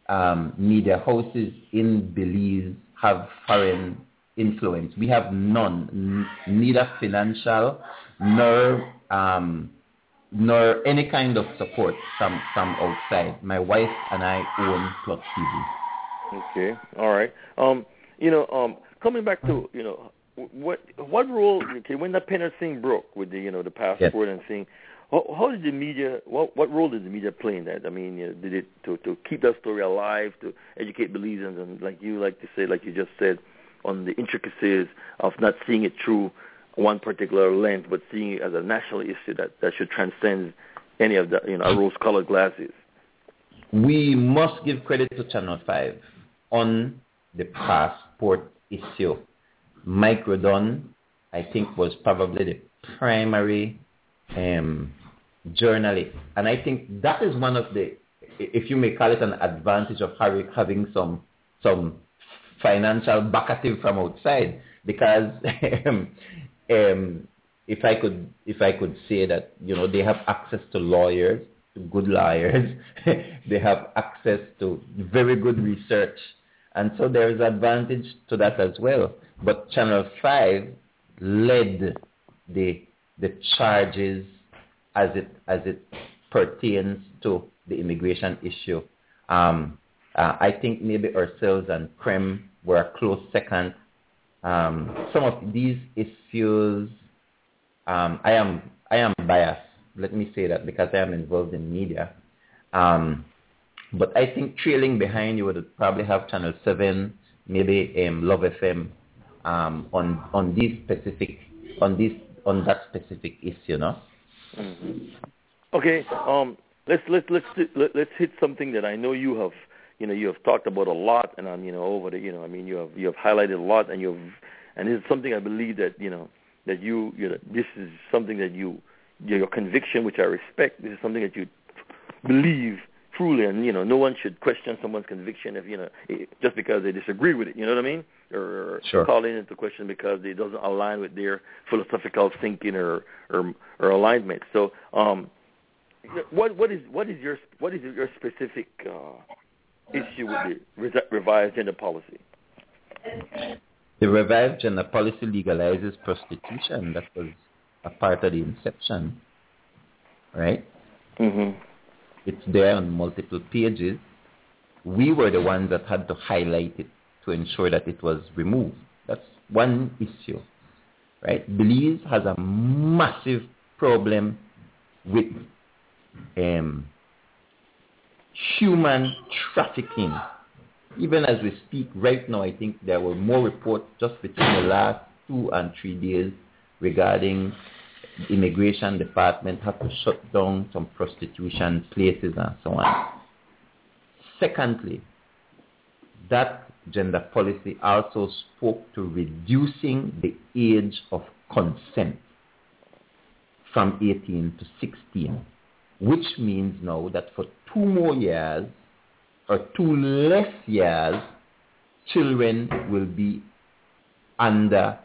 um, media houses in Belize have foreign influence. We have none, n- neither financial nor um, nor any kind of support from from outside. My wife and I own Plus TV. Okay, all right. Um, you know, um, coming back to you know what what role okay when the Penner thing broke with the you know the passport yes. and thing. How, how did the media? What what role did the media play in that? I mean, you know, did it to to keep that story alive, to educate Belizeans, and like you like to say, like you just said, on the intricacies of not seeing it through one particular lens, but seeing it as a national issue that that should transcend any of the you know rose-colored glasses. We must give credit to Channel Five on the passport issue. Mike Rudon, I think, was probably the primary um, journalist. And I think that is one of the, if you may call it an advantage of having some, some financial backative from outside. Because um, if I could, if I could say that, you know, they have access to lawyers, to good lawyers, they have access to very good research. And so there is advantage to that as well. But Channel 5 led the, the charges as it, as it pertains to the immigration issue. Um, uh, I think maybe ourselves and KREM were a close second. Um, some of these issues, um, I am I am biased. Let me say that because I am involved in media. Um, but I think trailing behind you would probably have Channel Seven, maybe um, Love FM, um, on on these specific on this on that specific issue, no? Mm-hmm. Okay, um, let's let's let's let's hit something that I know you have you know you have talked about a lot, and I'm you know over the you know I mean you have you have highlighted a lot, and you've and it's something I believe that you know that you you know this is something that you your conviction, which I respect. This is something that you believe truly, and you know, no one should question someone's conviction if you know just because they disagree with it. You know what I mean? Or sure. call it into question because it doesn't align with their philosophical thinking or or, or alignment. So, um, what what is what is your what is your specific uh, issue with the revised gender policy? The revised gender policy legalizes prostitution. That was a part of the inception, right? Mm-hmm. It's there on multiple pages. We were the ones that had to highlight it to ensure that it was removed. That's one issue, right? Belize has a massive problem with um, human trafficking. Even as we speak right now, I think there were more reports just between the last two and three days regarding immigration department have to shut down some prostitution places and so on. Secondly, that gender policy also spoke to reducing the age of consent from 18 to 16, which means now that for two more years or two less years, children will be under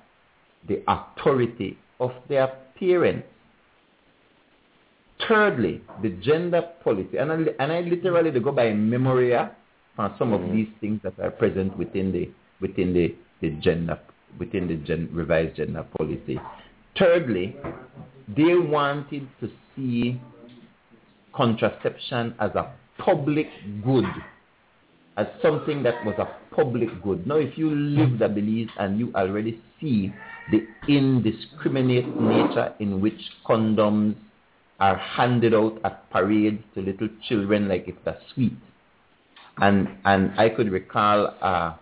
the authority of their parents. Thirdly, the gender policy, and I, and I literally go by memory on some of mm-hmm. these things that are present within the within the, the gender within the gen, revised gender policy. Thirdly, they wanted to see contraception as a public good, as something that was a public good. Now, if you live the belief and you already see the indiscriminate nature in which condoms are handed out at parades to little children like it's a sweet. And and I could recall a,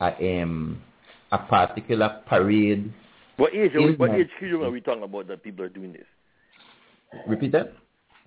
a, um, a particular parade. What age? Are we, what age children are we talking about that people are doing this? Repeat that.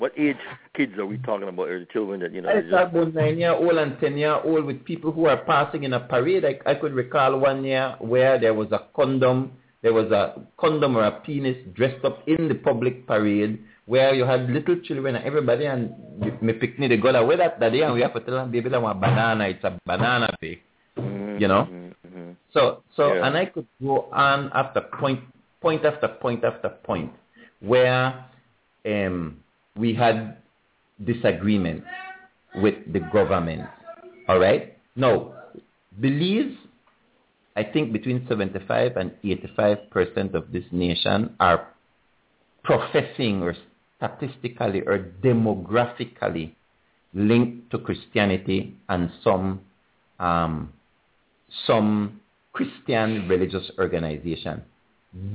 What age kids are we talking about? Or the children that you know? I talk about nine year old and ten year old with people who are passing in a parade. I, I could recall one year where there was a condom there was a condom or a penis dressed up in the public parade where you had little children and everybody and me picnic they go away that day and we have to tell them baby that want banana, it's a banana day. You know? Mm-hmm. So so Yeah. and I could go on after point point after point after point where um, we had disagreement with the government. All right? Now, Belize, I think between 75 and 85 percent of this nation are professing or statistically or demographically linked to Christianity and some um, some Christian religious organization.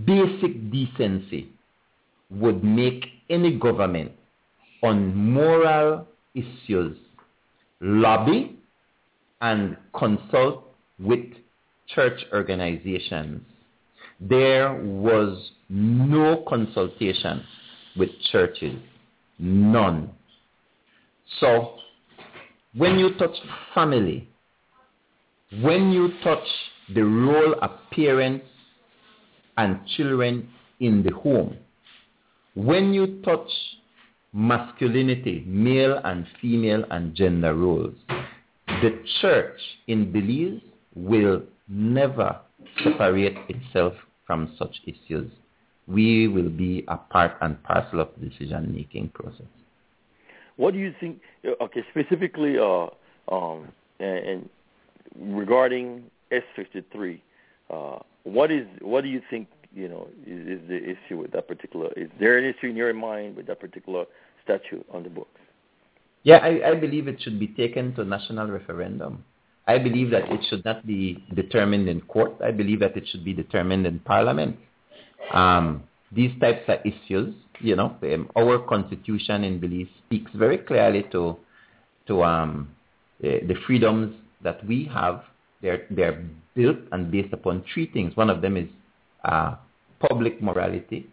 Basic decency would make any government on moral issues lobby and consult with church organizations. There was no consultation with churches. None. So when you touch family, when you touch the role of parents and children in the home, when you touch masculinity, male and female and gender roles, the church in Belize will never separate itself from such issues. We will be a part and parcel of the decision-making process. What do you think? Okay, specifically, uh, um, and, and regarding S53, uh, what is what do you think? You know, is, is the issue with that particular? Is there an issue in your mind with that particular statute on the books? Yeah, I, I believe it should be taken to national referendum. I believe that it should not be determined in court. I believe that it should be determined in parliament. Um, these types of issues, you know, um, our constitution in Belize speaks very clearly to to um, the, the freedoms that we have. They're they're built and based upon three things. One of them is uh, public morality,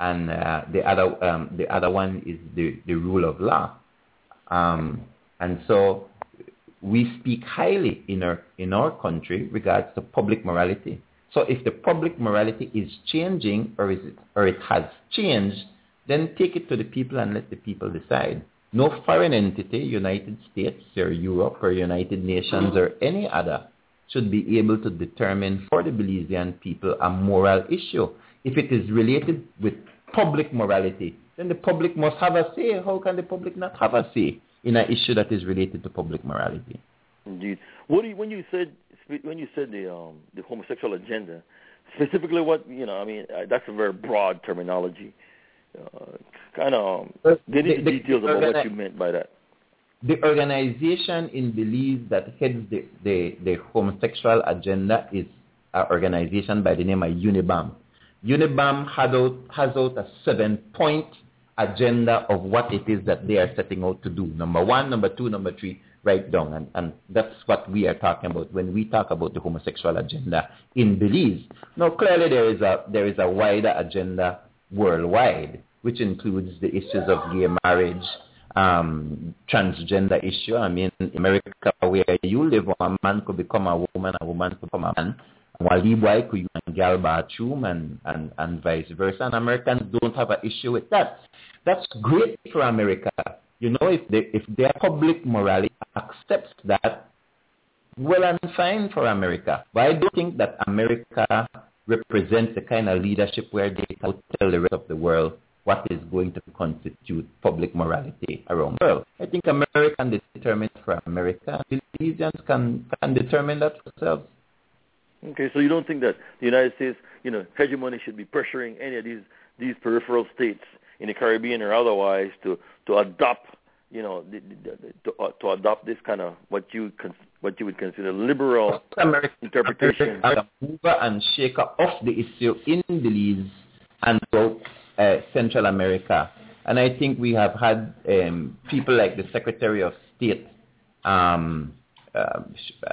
and uh, the other um, the other one is the, the rule of law. Um, and so we speak highly in our in our country regards to public morality. So if the public morality is changing or is it or it has changed, then take it to the people and let the people decide. No foreign entity, United States or Europe or United Nations or any other should be able to determine for the Belizean people a moral issue. If it is related with public morality, then the public must have a say. How can the public not have a say in an issue that is related to public morality? Indeed. What do you, when you said when you said the um, the homosexual agenda, specifically what you know? I mean, that's a very broad terminology. Uh, kind of um, get into the- the- details about what you meant by that. The organization in Belize that heads the, the, the homosexual agenda is an organization by the name of Unibam. Unibam had out, has out a seven-point agenda of what it is that they are setting out to do. Number one, number two, number three, right down. And, and that's what we are talking about when we talk about the homosexual agenda in Belize. Now, clearly there is a, there is a wider agenda worldwide, which includes the issues of gay marriage, um, transgender issue. I mean, in America, where you live, a man could become a woman, a woman could become a man. Wali boy could use a girl bathroom and, and, and vice versa. And Americans don't have an issue with that. That's great for America. You know, if they, if their public morality accepts that, well and fine for America. But I don't think that America represents the kind of leadership where they tell the rest of the world what is going to constitute public morality around the world. I think America can determine for America. Belizeans can, can determine that for themselves. Okay, so you don't think that the United States, you know, hegemony should be pressuring any of these these peripheral states in the Caribbean or otherwise to to adopt, you know, the, the, the, to, uh, to adopt this kind of what you con- what you would consider liberal America, interpretation. America mover and shaker of the issue in Belize and throughout uh, Central America. And I think we have had um, people like the Secretary of State. Um, uh,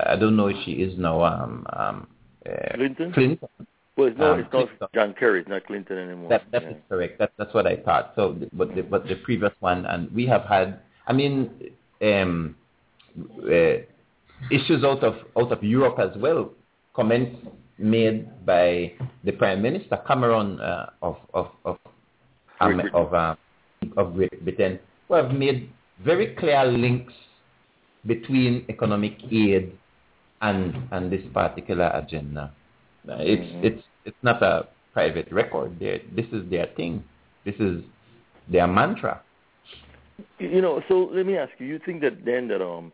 I don't know if she is now. Um, um, uh, Clinton? Clinton. Well, it's not, um, it's not Clinton. John Kerry, it's not Clinton anymore. That that yeah. is correct. That that's what I thought. So, but the, but the previous one, and we have had. I mean, um, uh, issues out of out of Europe as well. Comments made by the Prime Minister Cameron uh, of of of um, of uh, of Great Britain who have made very clear links between economic aid and and this particular agenda. It's Mhm. it's it's not a private record. They're, this is their thing. This is their mantra. You know, so let me ask you: You think that then that um,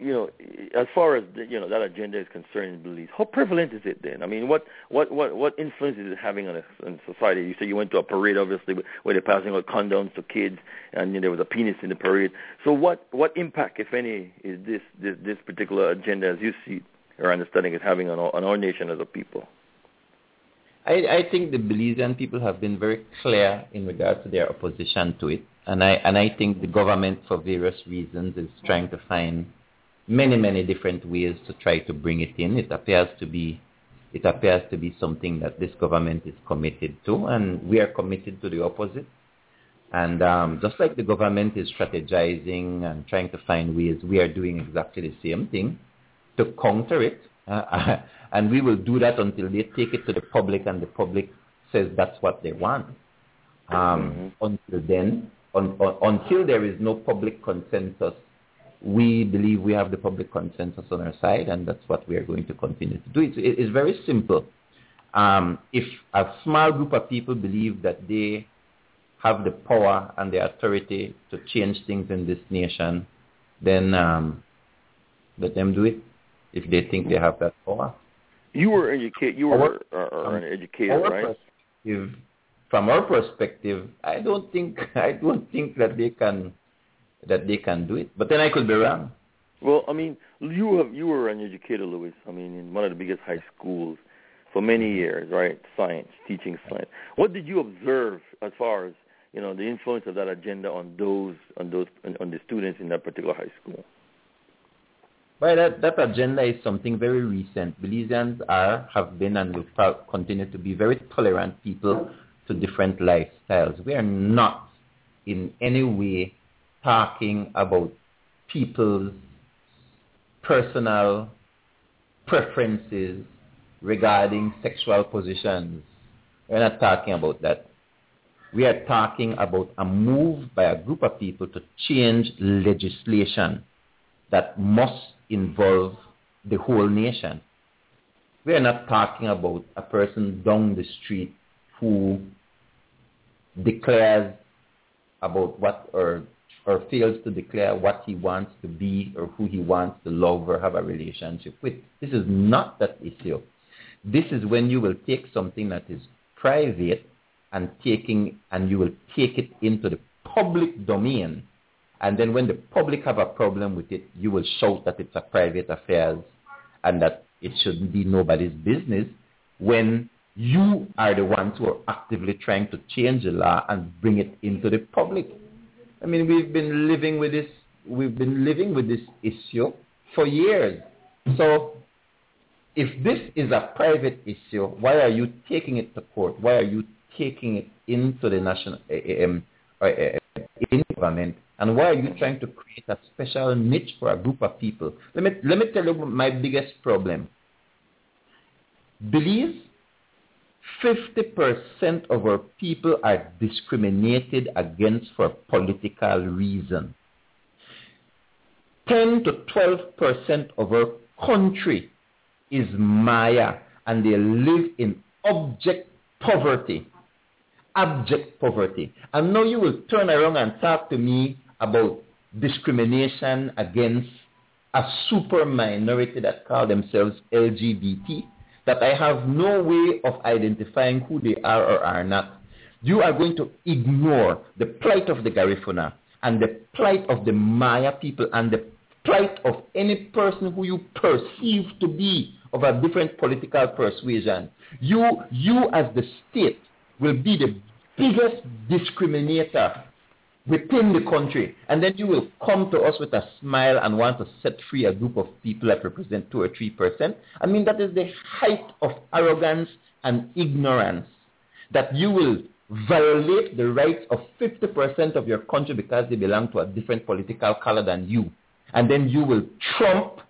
you know, as far as you know that agenda is concerned Belize, how prevalent is it then? I mean, what what what what influence is it having on, a, on society? You say you went to a parade, obviously, where they're passing out condoms to kids, and you know, there was a penis in the parade. So, what what impact, if any, is this this, this particular agenda, as you see or understanding, is having on our, on our nation as a people? I, I think the Belizean people have been very clear in regards to their opposition to it, and I and I think the government, for various reasons, is trying to find many many different ways to try to bring it in. It appears to be it appears to be something that this government is committed to, and we are committed to the opposite. And um, just like the government is strategizing and trying to find ways, we are doing exactly the same thing to counter it. Uh, and we will do that until they take it to the public and the public says that's what they want. Um, Until then, un, un, until there is no public consensus, we believe we have the public consensus on our side, and that's what we are going to continue to do. It's, it's very simple. Um, if a small group of people believe that they have the power and the authority to change things in this nation, then um, let them do it if they think they have that power. You were educated. You were Our- uh, uh, an educator, right? from our perspective, I don't think I don't think that they can that they can do it. But then I could be wrong. Well, I mean, you have you were an educator, Louis. I mean, in one of the biggest high schools for many mm-hmm. years, right? Science, teaching science. What did you observe as far as you know the influence of that agenda on those on those on, on the students in that particular high school? Well, that, that agenda is something very recent. Belizeans are, have been, and will continue to be very tolerant people to different lifestyles. We are not in any way talking about people's personal preferences regarding sexual positions. We're not talking about that. We are talking about a move by a group of people to change legislation that must involve the whole nation. We are not talking about a person down the street who declares about what or or fails to declare what he wants to be or who he wants to love or have a relationship with. This is not that issue. This is when you will take something that is private and taking and you will take it into the public domain and then when the public have a problem with it, you will shout that it's a private affairs and that it shouldn't be nobody's business when you are the ones who are actively trying to change the law and bring it into the public. I mean, we've been living with this, we've been living with this issue for years. So if this is a private issue, why are you taking it to court? Why are you taking it into the national, um, uh, in government? And why are you trying to create a special niche for a group of people? Let me, let me tell you my biggest problem. Belize, 50% of our people are discriminated against for political reason. 10 to 12% of our country is Maya and they live in abject poverty. Abject poverty. And now you will turn around and talk to me about discrimination against a super minority that call themselves LGBT, that I have no way of identifying who they are or are not. You are going to ignore the plight of the Garifuna and the plight of the Maya people and the plight of any person who you perceive to be of a different political persuasion. You, you as the state will be the biggest discriminator within the country. And then you will come to us with a smile and want to set free a group of people that represent 2 or 3%. I mean, that is the height of arrogance and ignorance that you will violate the rights of 50% of your country because they belong to a different political color than you. And then you will trump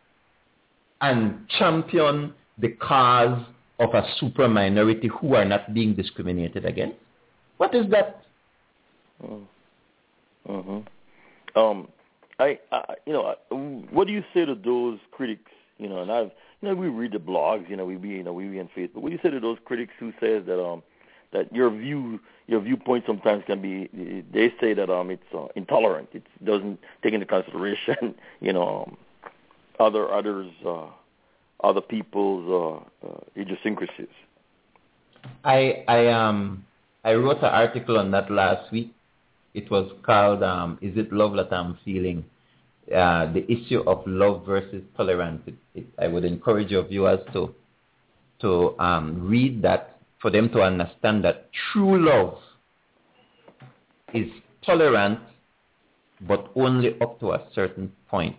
and champion the cause of a super minority who are not being discriminated against. What is that? Mm. Mm-hmm. Um, I, I, you know, what do you say to those critics? You know, and I've, you know, we read the blogs. You know, we, we you know, we read on Facebook. What do you say to those critics who says that um that your view, your viewpoint sometimes can be? They say that um it's uh, intolerant. It doesn't take into consideration, you know, um, other others, uh, other people's uh, uh, idiosyncrasies. I I um I wrote an article on that last week. It was called um, "Is it love that I'm feeling?" Uh, the issue of love versus tolerance. It, it, I would encourage your viewers to to um, read that for them to understand that true love is tolerant, but only up to a certain point.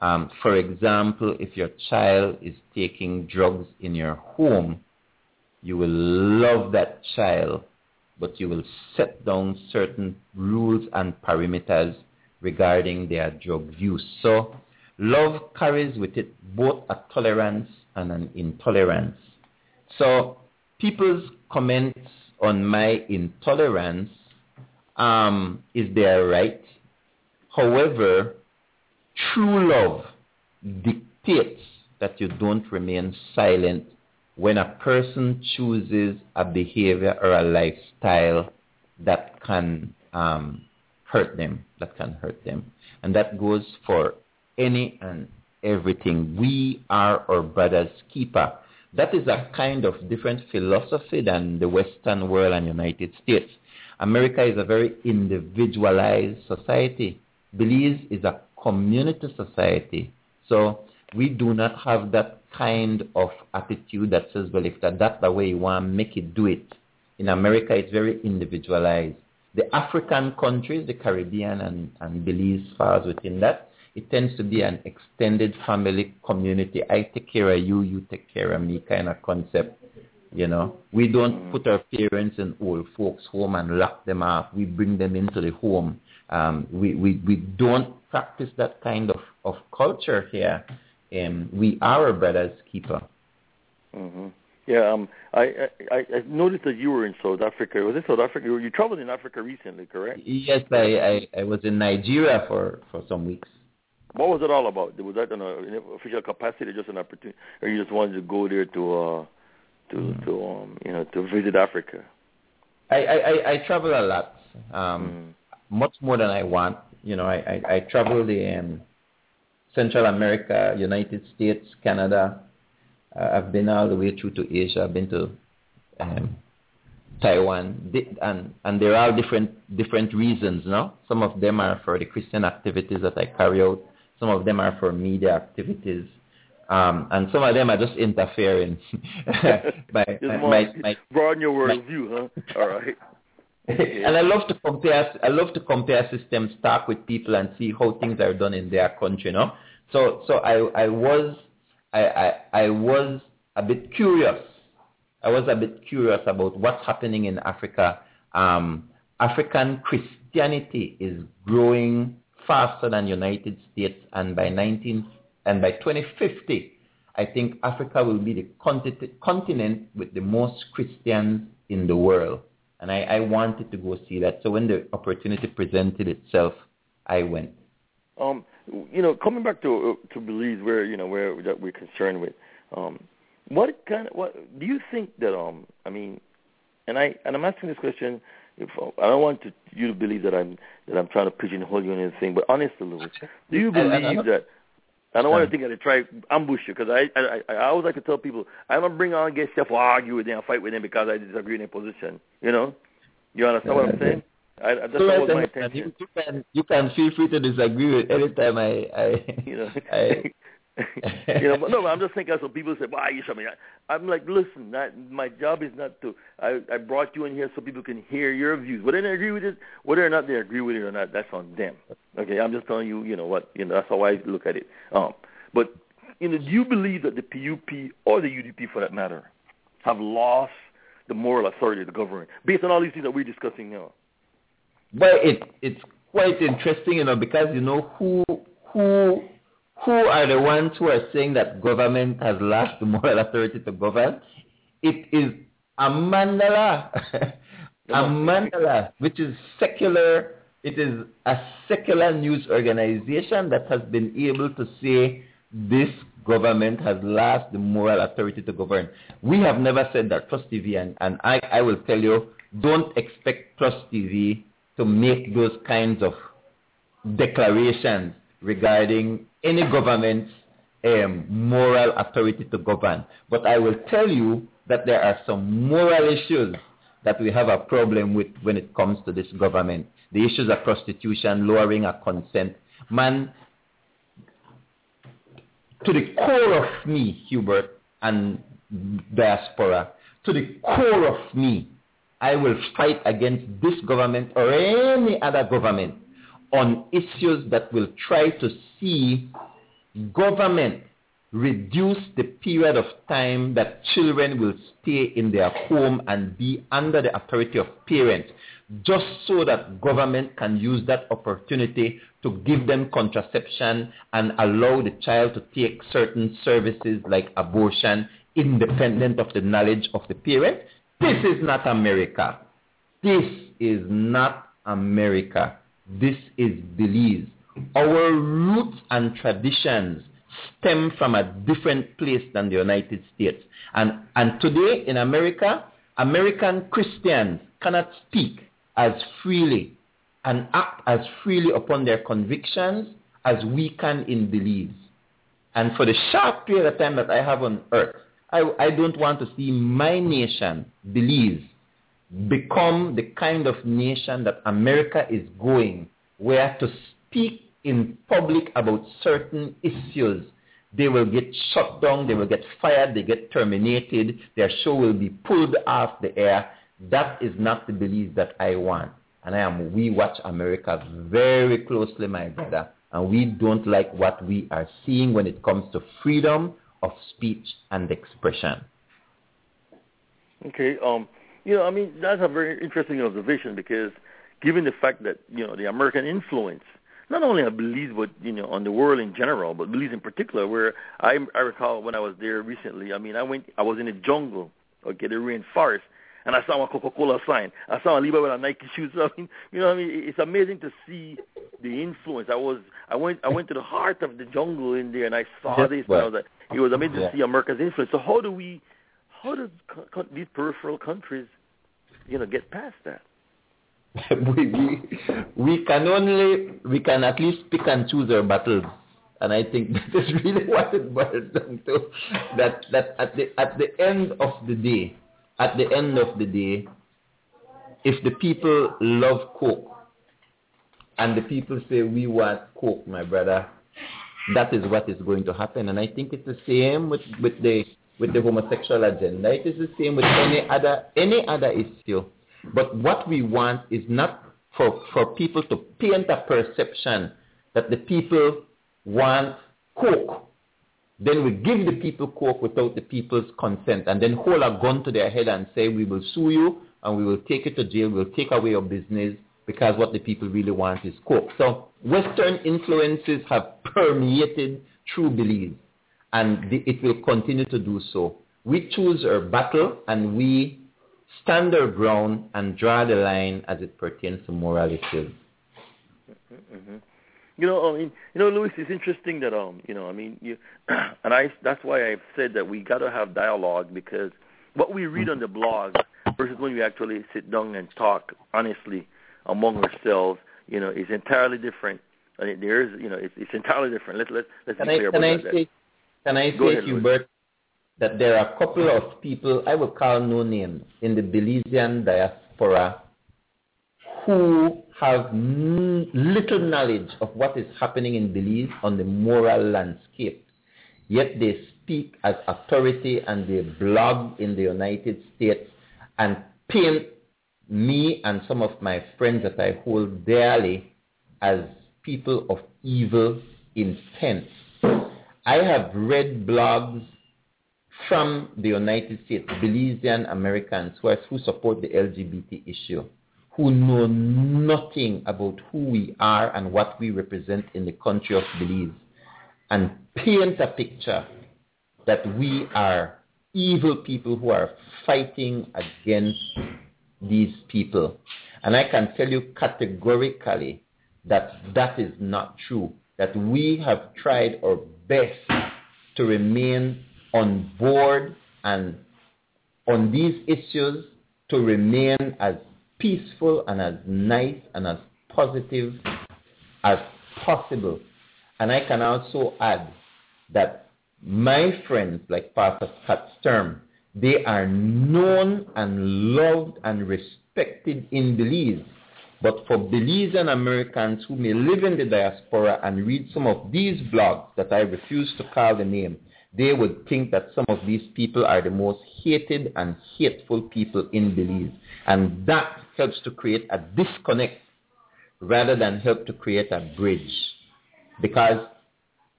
Um, for example, if your child is taking drugs in your home, you will love that child, but you will set down certain rules and parameters regarding their drug use. So love carries with it both a tolerance and an intolerance. So people's comments on my intolerance um, is their right. However, true love dictates that you don't remain silent when a person chooses a behavior or a lifestyle that can um, hurt them, that can hurt them. And that goes for any and everything. We are our brother's keeper. That is a kind of different philosophy than the Western world and United States. America is a very individualized society. Belize is a community society. So we do not have that kind of attitude that says, well, if that, that's the way you want, make it, do it. In America, it's very individualized. The African countries, the Caribbean and, and Belize falls within that. It tends to be an extended family community. I take care of you, you take care of me kind of concept. You know, we don't put our parents in old folks' home and lock them up. We bring them into the home. Um, we, we, we don't practice that kind of, of culture here. Um, we are a brother's keeper. Mm-hmm. Yeah, um, I, I I noticed that you were in South Africa. Was it South Africa? You traveled in Africa recently, correct? Yes, I, I, I was in Nigeria for, for some weeks. What was it all about? Was that in an official capacity, or just an opportunity, or you just wanted to go there to uh, to mm. to um, you know to visit Africa? I I, I travel a lot, um, mm. much more than I want. You know, I I, I travel the um, Central America, United States, Canada. Uh, I've been all the way through to Asia. I've been to um, Taiwan, and and there are different different reasons. No, some of them are for the Christian activities that I carry out. Some of them are for media activities, um, and some of them are just interfering. by, my, my, broaden your worldview, huh? All right. And I love to compare. I love to compare systems, talk with people, and see how things are done in their country. You know? so so I I was I I, I was a bit curious. I was a bit curious about what's happening in Africa. Um, African Christianity is growing faster than United States, and by 19 and by 2050, I think Africa will be the continent, continent with the most Christians in the world and I, I wanted to go see that. So when the opportunity presented itself, I went. Um, you know, coming back to to Belize, where you know where that we're concerned with, um, what kind of what do you think that um, I mean, and I and I'm asking this question. If I don't want to, you to believe that I'm that I'm trying to pigeonhole you in anything, but honestly, Louis, do you believe that I don't want to think that I try ambush you because I, I I always like to tell people I don't bring on guests to argue with them, or fight with them because I disagree in their position. You know, you understand what I'm saying? I, that's so what my intention. You, you can you can feel free to disagree with anytime I I you know. I, you know, but no, I'm just thinking. So people say, "Why you show me?" I'm like, listen, that, my job is not to. I I brought you in here so people can hear your views. Whether they agree with it, whether or not they agree with it or not, that's on them. Okay, I'm just telling you, you know what, you know, that's how I look at it. Um, but you know, do you believe that the PUP or the UDP, for that matter, have lost the moral authority to govern based on all these things that we're discussing now? Well, it it's quite interesting, you know, because you know who who who are the ones who are saying that government has lost the moral authority to govern? It is Amandala a Mandala, which is secular, it is a secular news organization that has been able to say this government has lost the moral authority to govern. We have never said that Plus TV, and, and I, I will tell you, don't expect Plus TV to make those kinds of declarations regarding any government's um, moral authority to govern. But I will tell you that there are some moral issues that we have a problem with when it comes to this government. The issues of prostitution, lowering of consent. Man, to the core of me, Hubert, and diaspora, to the core of me, I will fight against this government or any other government on issues that will try to see government reduce the period of time that children will stay in their home and be under the authority of parents just so that government can use that opportunity to give them contraception and allow the child to take certain services like abortion independent of the knowledge of the parent. This is not America. This is not America. This is Belize. Our roots and traditions stem from a different place than the United States. And, and today in America, American Christians cannot speak as freely and act as freely upon their convictions as we can in Belize. And for the short period of time that I have on earth, I, I don't want to see my nation, Belize, become the kind of nation that America is going, where to speak in public about certain issues, they will get shut down, they will get fired, they get terminated, their show will be pulled off the air. That is not the belief that I want. And I am, we watch America very closely, my brother, and we don't like what we are seeing when it comes to freedom of speech and expression. Okay. Um, you know, I mean, that's a very interesting observation because given the fact that, you know, the American influence, not only on Belize, but, you know, on the world in general, but Belize in particular, where I, I recall when I was there recently, I mean, I went, I was in the jungle, okay, the rainforest, and I saw a Coca-Cola sign. I saw a Libra with a Nike shoes. I mean, you know, what I mean, it's amazing to see the influence. I was, I went, I went to the heart of the jungle in there, and I saw this. well, and I was like, it was amazing yeah. to see America's influence. So how do we, how co- co- these peripheral countries, you know, get past that? we, we, we can only, we can at least pick and choose our battles. And I think that is really what it boils down to. That, that at, the, at the end of the day, at the end of the day, if the people love Coke, and the people say, we want Coke, my brother, that is what is going to happen. And I think it's the same with, with the with the homosexual agenda. It is the same with any other any other issue. But what we want is not for, for people to paint a perception that the people want coke. Then we give the people coke without the people's consent and then hold a gun to their head and say we will sue you and we will take you to jail, we'll take away your business because what the people really want is coke. So Western influences have permeated true Belize and the, it will continue to do so. We choose our battle and we stand our ground and draw the line as it pertains to moral issues. hmm You know, I mean, you know, Louis, it's interesting that um, you know, I mean, you, and I that's why I've said that we got to have dialogue because what we read on the blog versus when we actually sit down and talk honestly among ourselves, you know, is entirely different. I mean, there is, you know, it's, it's entirely different. Let's let's let's Can be I, clear I about that. say, can I Go say ahead. Hubert, that there are a couple of people, I will call no names, in the Belizean diaspora who have n- little knowledge of what is happening in Belize on the moral landscape. Yet they speak as authority and they blog in the United States and paint me and some of my friends that I hold dearly as people of evil intent. I have read blogs from the United States, Belizean Americans who, are, who support the LGBT issue, who know nothing about who we are and what we represent in the country of Belize, and paint a picture that we are evil people who are fighting against these people. And I can tell you categorically that that is not true. That we have tried our best to remain on board and on these issues to remain as peaceful and as nice and as positive as possible. And I can also add that my friends like Pastor Scott Stirm, they are known and loved and respected in Belize. But for Belizean Americans who may live in the diaspora and read some of these blogs that I refuse to call the name, they would think that some of these people are the most hated and hateful people in Belize. And that helps to create a disconnect rather than help to create a bridge. Because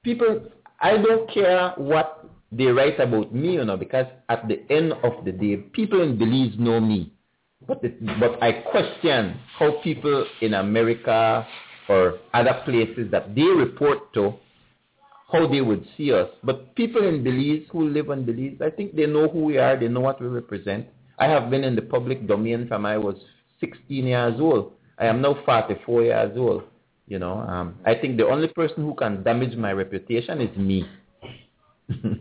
people, I don't care what they write about me, you know, because at the end of the day, people in Belize know me. But, the, but I question how people in America or other places that they report to, how they would see us. But people in Belize who live in Belize, I think they know who we are, they know what we represent. I have been in the public domain from I was 16 years old. I am now 44 years old. You know, um, I think the only person who can damage my reputation is me.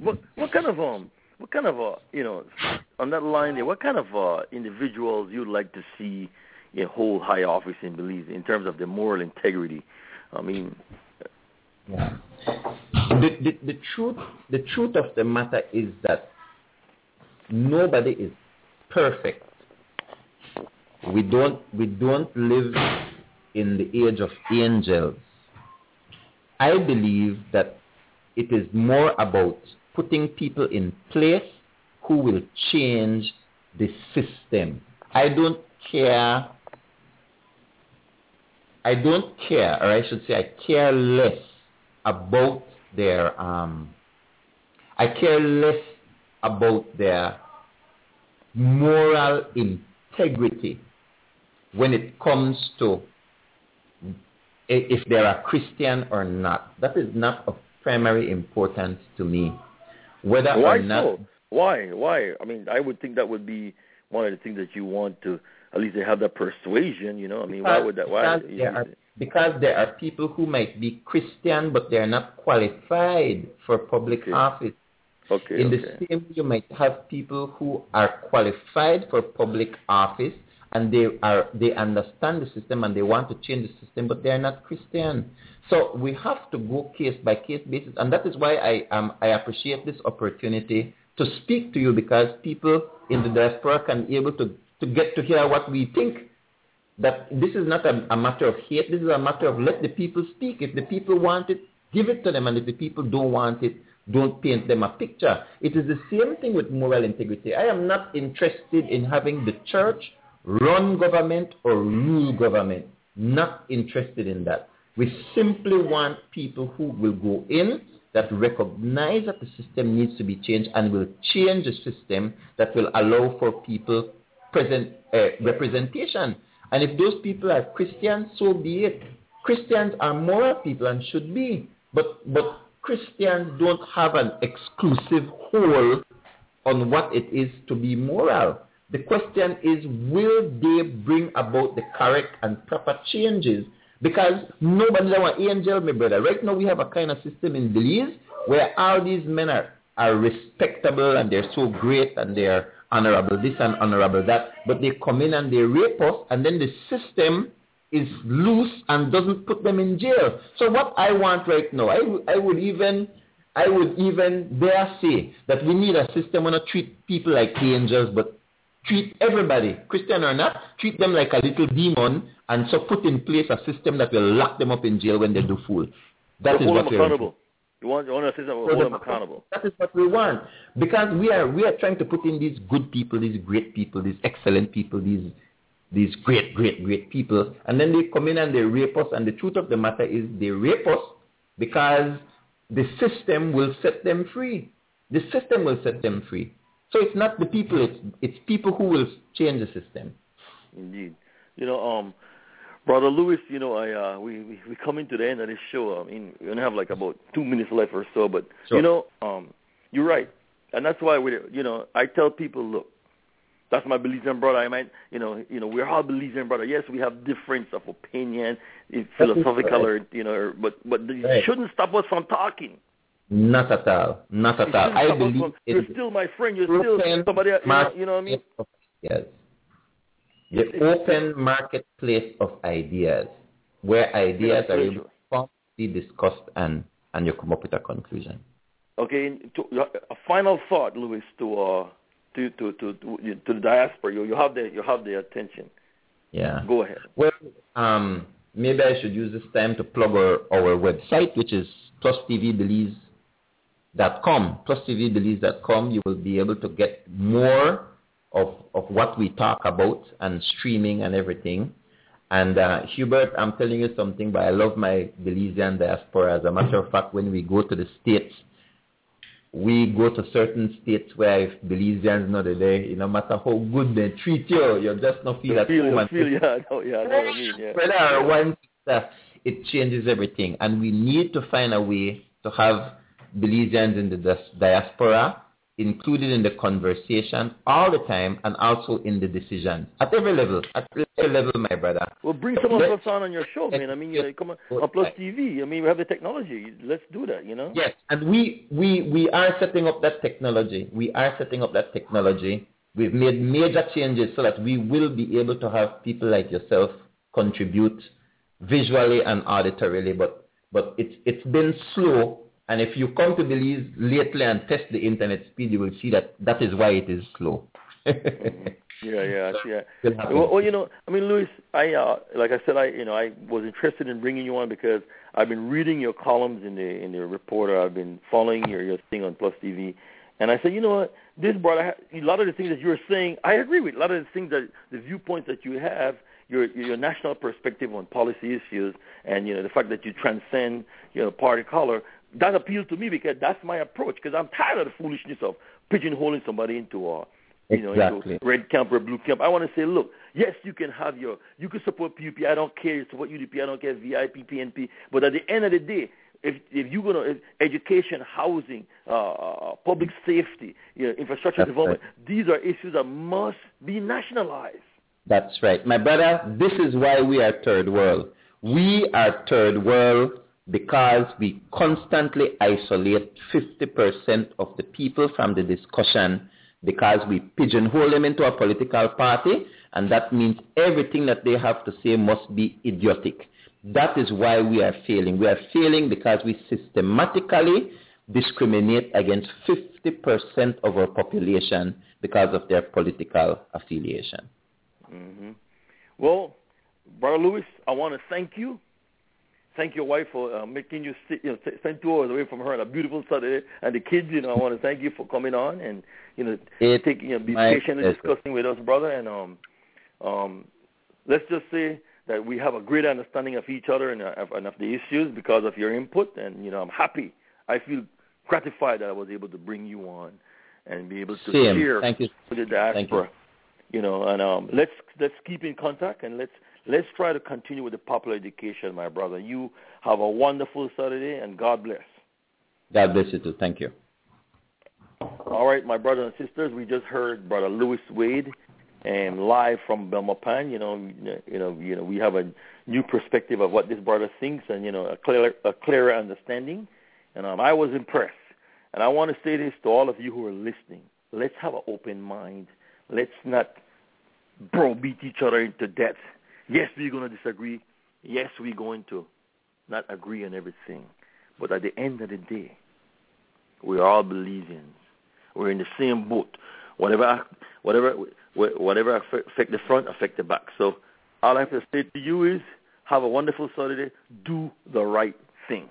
what what kind of um what kind of uh you know on that line there what kind of uh individuals you'd like to see in hold high office in Belize in terms of their moral integrity? I mean, yeah. The, the the truth the truth of the matter is that nobody is perfect. We don't we don't live in the age of angels. I believe that it is more about putting people in place who will change the system. I don't care. I don't care, or I should say, I care less about their. Um, I care less about their moral integrity when it comes to if they're Christian or not. That is not of primary importance to me. Whether why or not. So? Why? Why? I mean, I would think that would be one of the things that you want to at least have that persuasion. You know, I mean, because, why would that? Why? Because there, are, because there are people who might be Christian, but they're not qualified for public Okay. office. Okay. In okay. the same you might have people who are qualified for public office and they are they understand the system and they want to change the system, but they are not Christian. So we have to go case by case basis, and that is why I um, I appreciate this opportunity to speak to you because people in the diaspora can be able to to get to hear what we think. That this is not a, a matter of hate. This is a matter of let the people speak. If the people want it, give it to them, and if the people don't want it, don't paint them a picture. It is the same thing with moral integrity. I am not interested in having the church run government or rule government. Not interested in that. We simply want people who will go in that recognize that the system needs to be changed and will change the system that will allow for people present uh, representation. And if those people are Christians, so be it. Christians are moral people and should be. But, but Christians don't have an exclusive hold on what it is to be moral. The question is, will they bring about the correct and proper changes? Because nobody's our angel, my brother. Right now we have a kind of system in Belize where all these men are, are respectable and they're so great and they're honorable this and honorable that, but they come in and they rape us and then the system is loose and doesn't put them in jail. So what I want right now, I, I would even I would even dare say that we need a system where not treat people like angels, but treat everybody, Christian or not, treat them like a little demon, and so put in place a system that will lock them up in jail when they do fool. That is what we're accountable. You want, you want a system hold them accountable. That is what we want. Because we are we are trying to put in these good people, these great people, these excellent people, these these great, great, great people, and then they come in and they rape us. And the truth of the matter is, they rape us because the system will set them free. The system will set them free. So it's not the people; it's it's people who will change the system. Indeed. You know, um, brother Louis, you know, I uh, we, we we coming to the end of this show. I mean, we only have like about two minutes left or so, but Sure. you know, um, you're right, and that's why we, you know, I tell people, look, That's my Belizean brother. I might, you know, you know, we're all Belizean brother. Yes, we have difference of opinion, philosophical, or you know, but but it Right. shouldn't stop us from talking. Not at all. Not at all. I believe you're still my friend. You're still somebody. You know, you know what I mean? ideas. The It's- it's- open marketplace of ideas, where ideas are able discussed and, and you come up with a conclusion. Okay, to, a final thought, Louis, to uh, to to to to, to the diaspora. You you have the you have the attention. Yeah. Go ahead. Well, um, maybe I should use this time to plug our, our website, which is plustvbelize.com. Plustvbelize.com, you will be able to get more of, of what we talk about and streaming and everything. And uh, Hubert, I'm telling you something, but I love my Belizean diaspora. As a matter of fact, when we go to the States, we go to certain states where if Belizeans not there, you no matter how good they treat you, you just not feel You at feel, home. you and feel, yeah, I know, yeah, I know what I mean, yeah. Brother, our one it changes everything. And we need to find a way to have Belizeans in the diaspora included in the conversation all the time and also in the decisions at every level. At every level, my brother. Well, bring some of us on on your show, man. I mean, you come on, Yes. on Plus TV. I mean, we have the technology. Let's do that, you know? Yes, and we, we, we are setting up that technology. We are setting up that technology. We've made major changes so that we will be able to have people like yourself contribute visually and auditorily, but, but it's, it's been slow. And if you come to Belize lately and test the internet speed, you will see that that is why it is slow. Yeah, yeah, yeah. Well, well, you know, I mean, Louis, I uh, like I said, I you know, I was interested in bringing you on because I've been reading your columns in the in the Reporter. I've been following your your thing on Plus TV, and I said, you know what, this brother, a lot of the things that you're saying, I agree with. A lot of the things that the viewpoints that you have, your your national perspective on policy issues, and you know the fact that you transcend you know party color, that appealed to me because that's my approach. Because I'm tired of the foolishness of pigeonholing somebody into a you know, Exactly. into red camp or blue camp. I want to say, look, yes, you can have your, you can support PUP. I don't care. You support UDP. I don't care VIP, PNP. But at the end of the day, if if you're gonna if education, housing, uh, public safety, you know, infrastructure That's development, these are issues that must be nationalized. That's right. My brother, this is why we are third world. We are third world because we constantly isolate 50% of the people from the discussion because we pigeonhole them into a political party and that means everything that they have to say must be idiotic. That is why we are failing. We are failing because we systematically discriminate against 50% of our population because of their political affiliation. hmm Well, brother Louis, I want to thank you. Thank your wife for uh, making you sit, you know, spend two hours away from her on a beautiful Saturday, and the kids. You know, I want to thank you for coming on and you know It taking you know, be patient and discussing with us, brother. And um, um, let's just say that we have a great understanding of each other and, uh, of- and of the issues because of your input. And you know, I'm happy. I feel gratified that I was able to bring you on and be able to Same. share Thank you. with the Thank you. You know, and um, let's let's keep in contact and let's let's try to continue with the popular education, my brother. You have a wonderful Saturday, and God bless. God bless you too. Thank you. All right, my brothers and sisters, we just heard Brother Louis Wade, and live from Belmopan. You know, you know, you know, we have a new perspective of what this brother thinks, and you know, a clearer, a clearer understanding. And um, I was impressed. And I want to say this to all of you who are listening: Let's have an open mind. Let's not browbeat each other into death. Yes, we're going to disagree. Yes, we're going to not agree on everything. But at the end of the day, we're all Belizeans. We're in the same boat. Whatever, whatever, whatever affect the front, affect the back. So all I have to say to you is, have a wonderful Saturday. Do the right thing.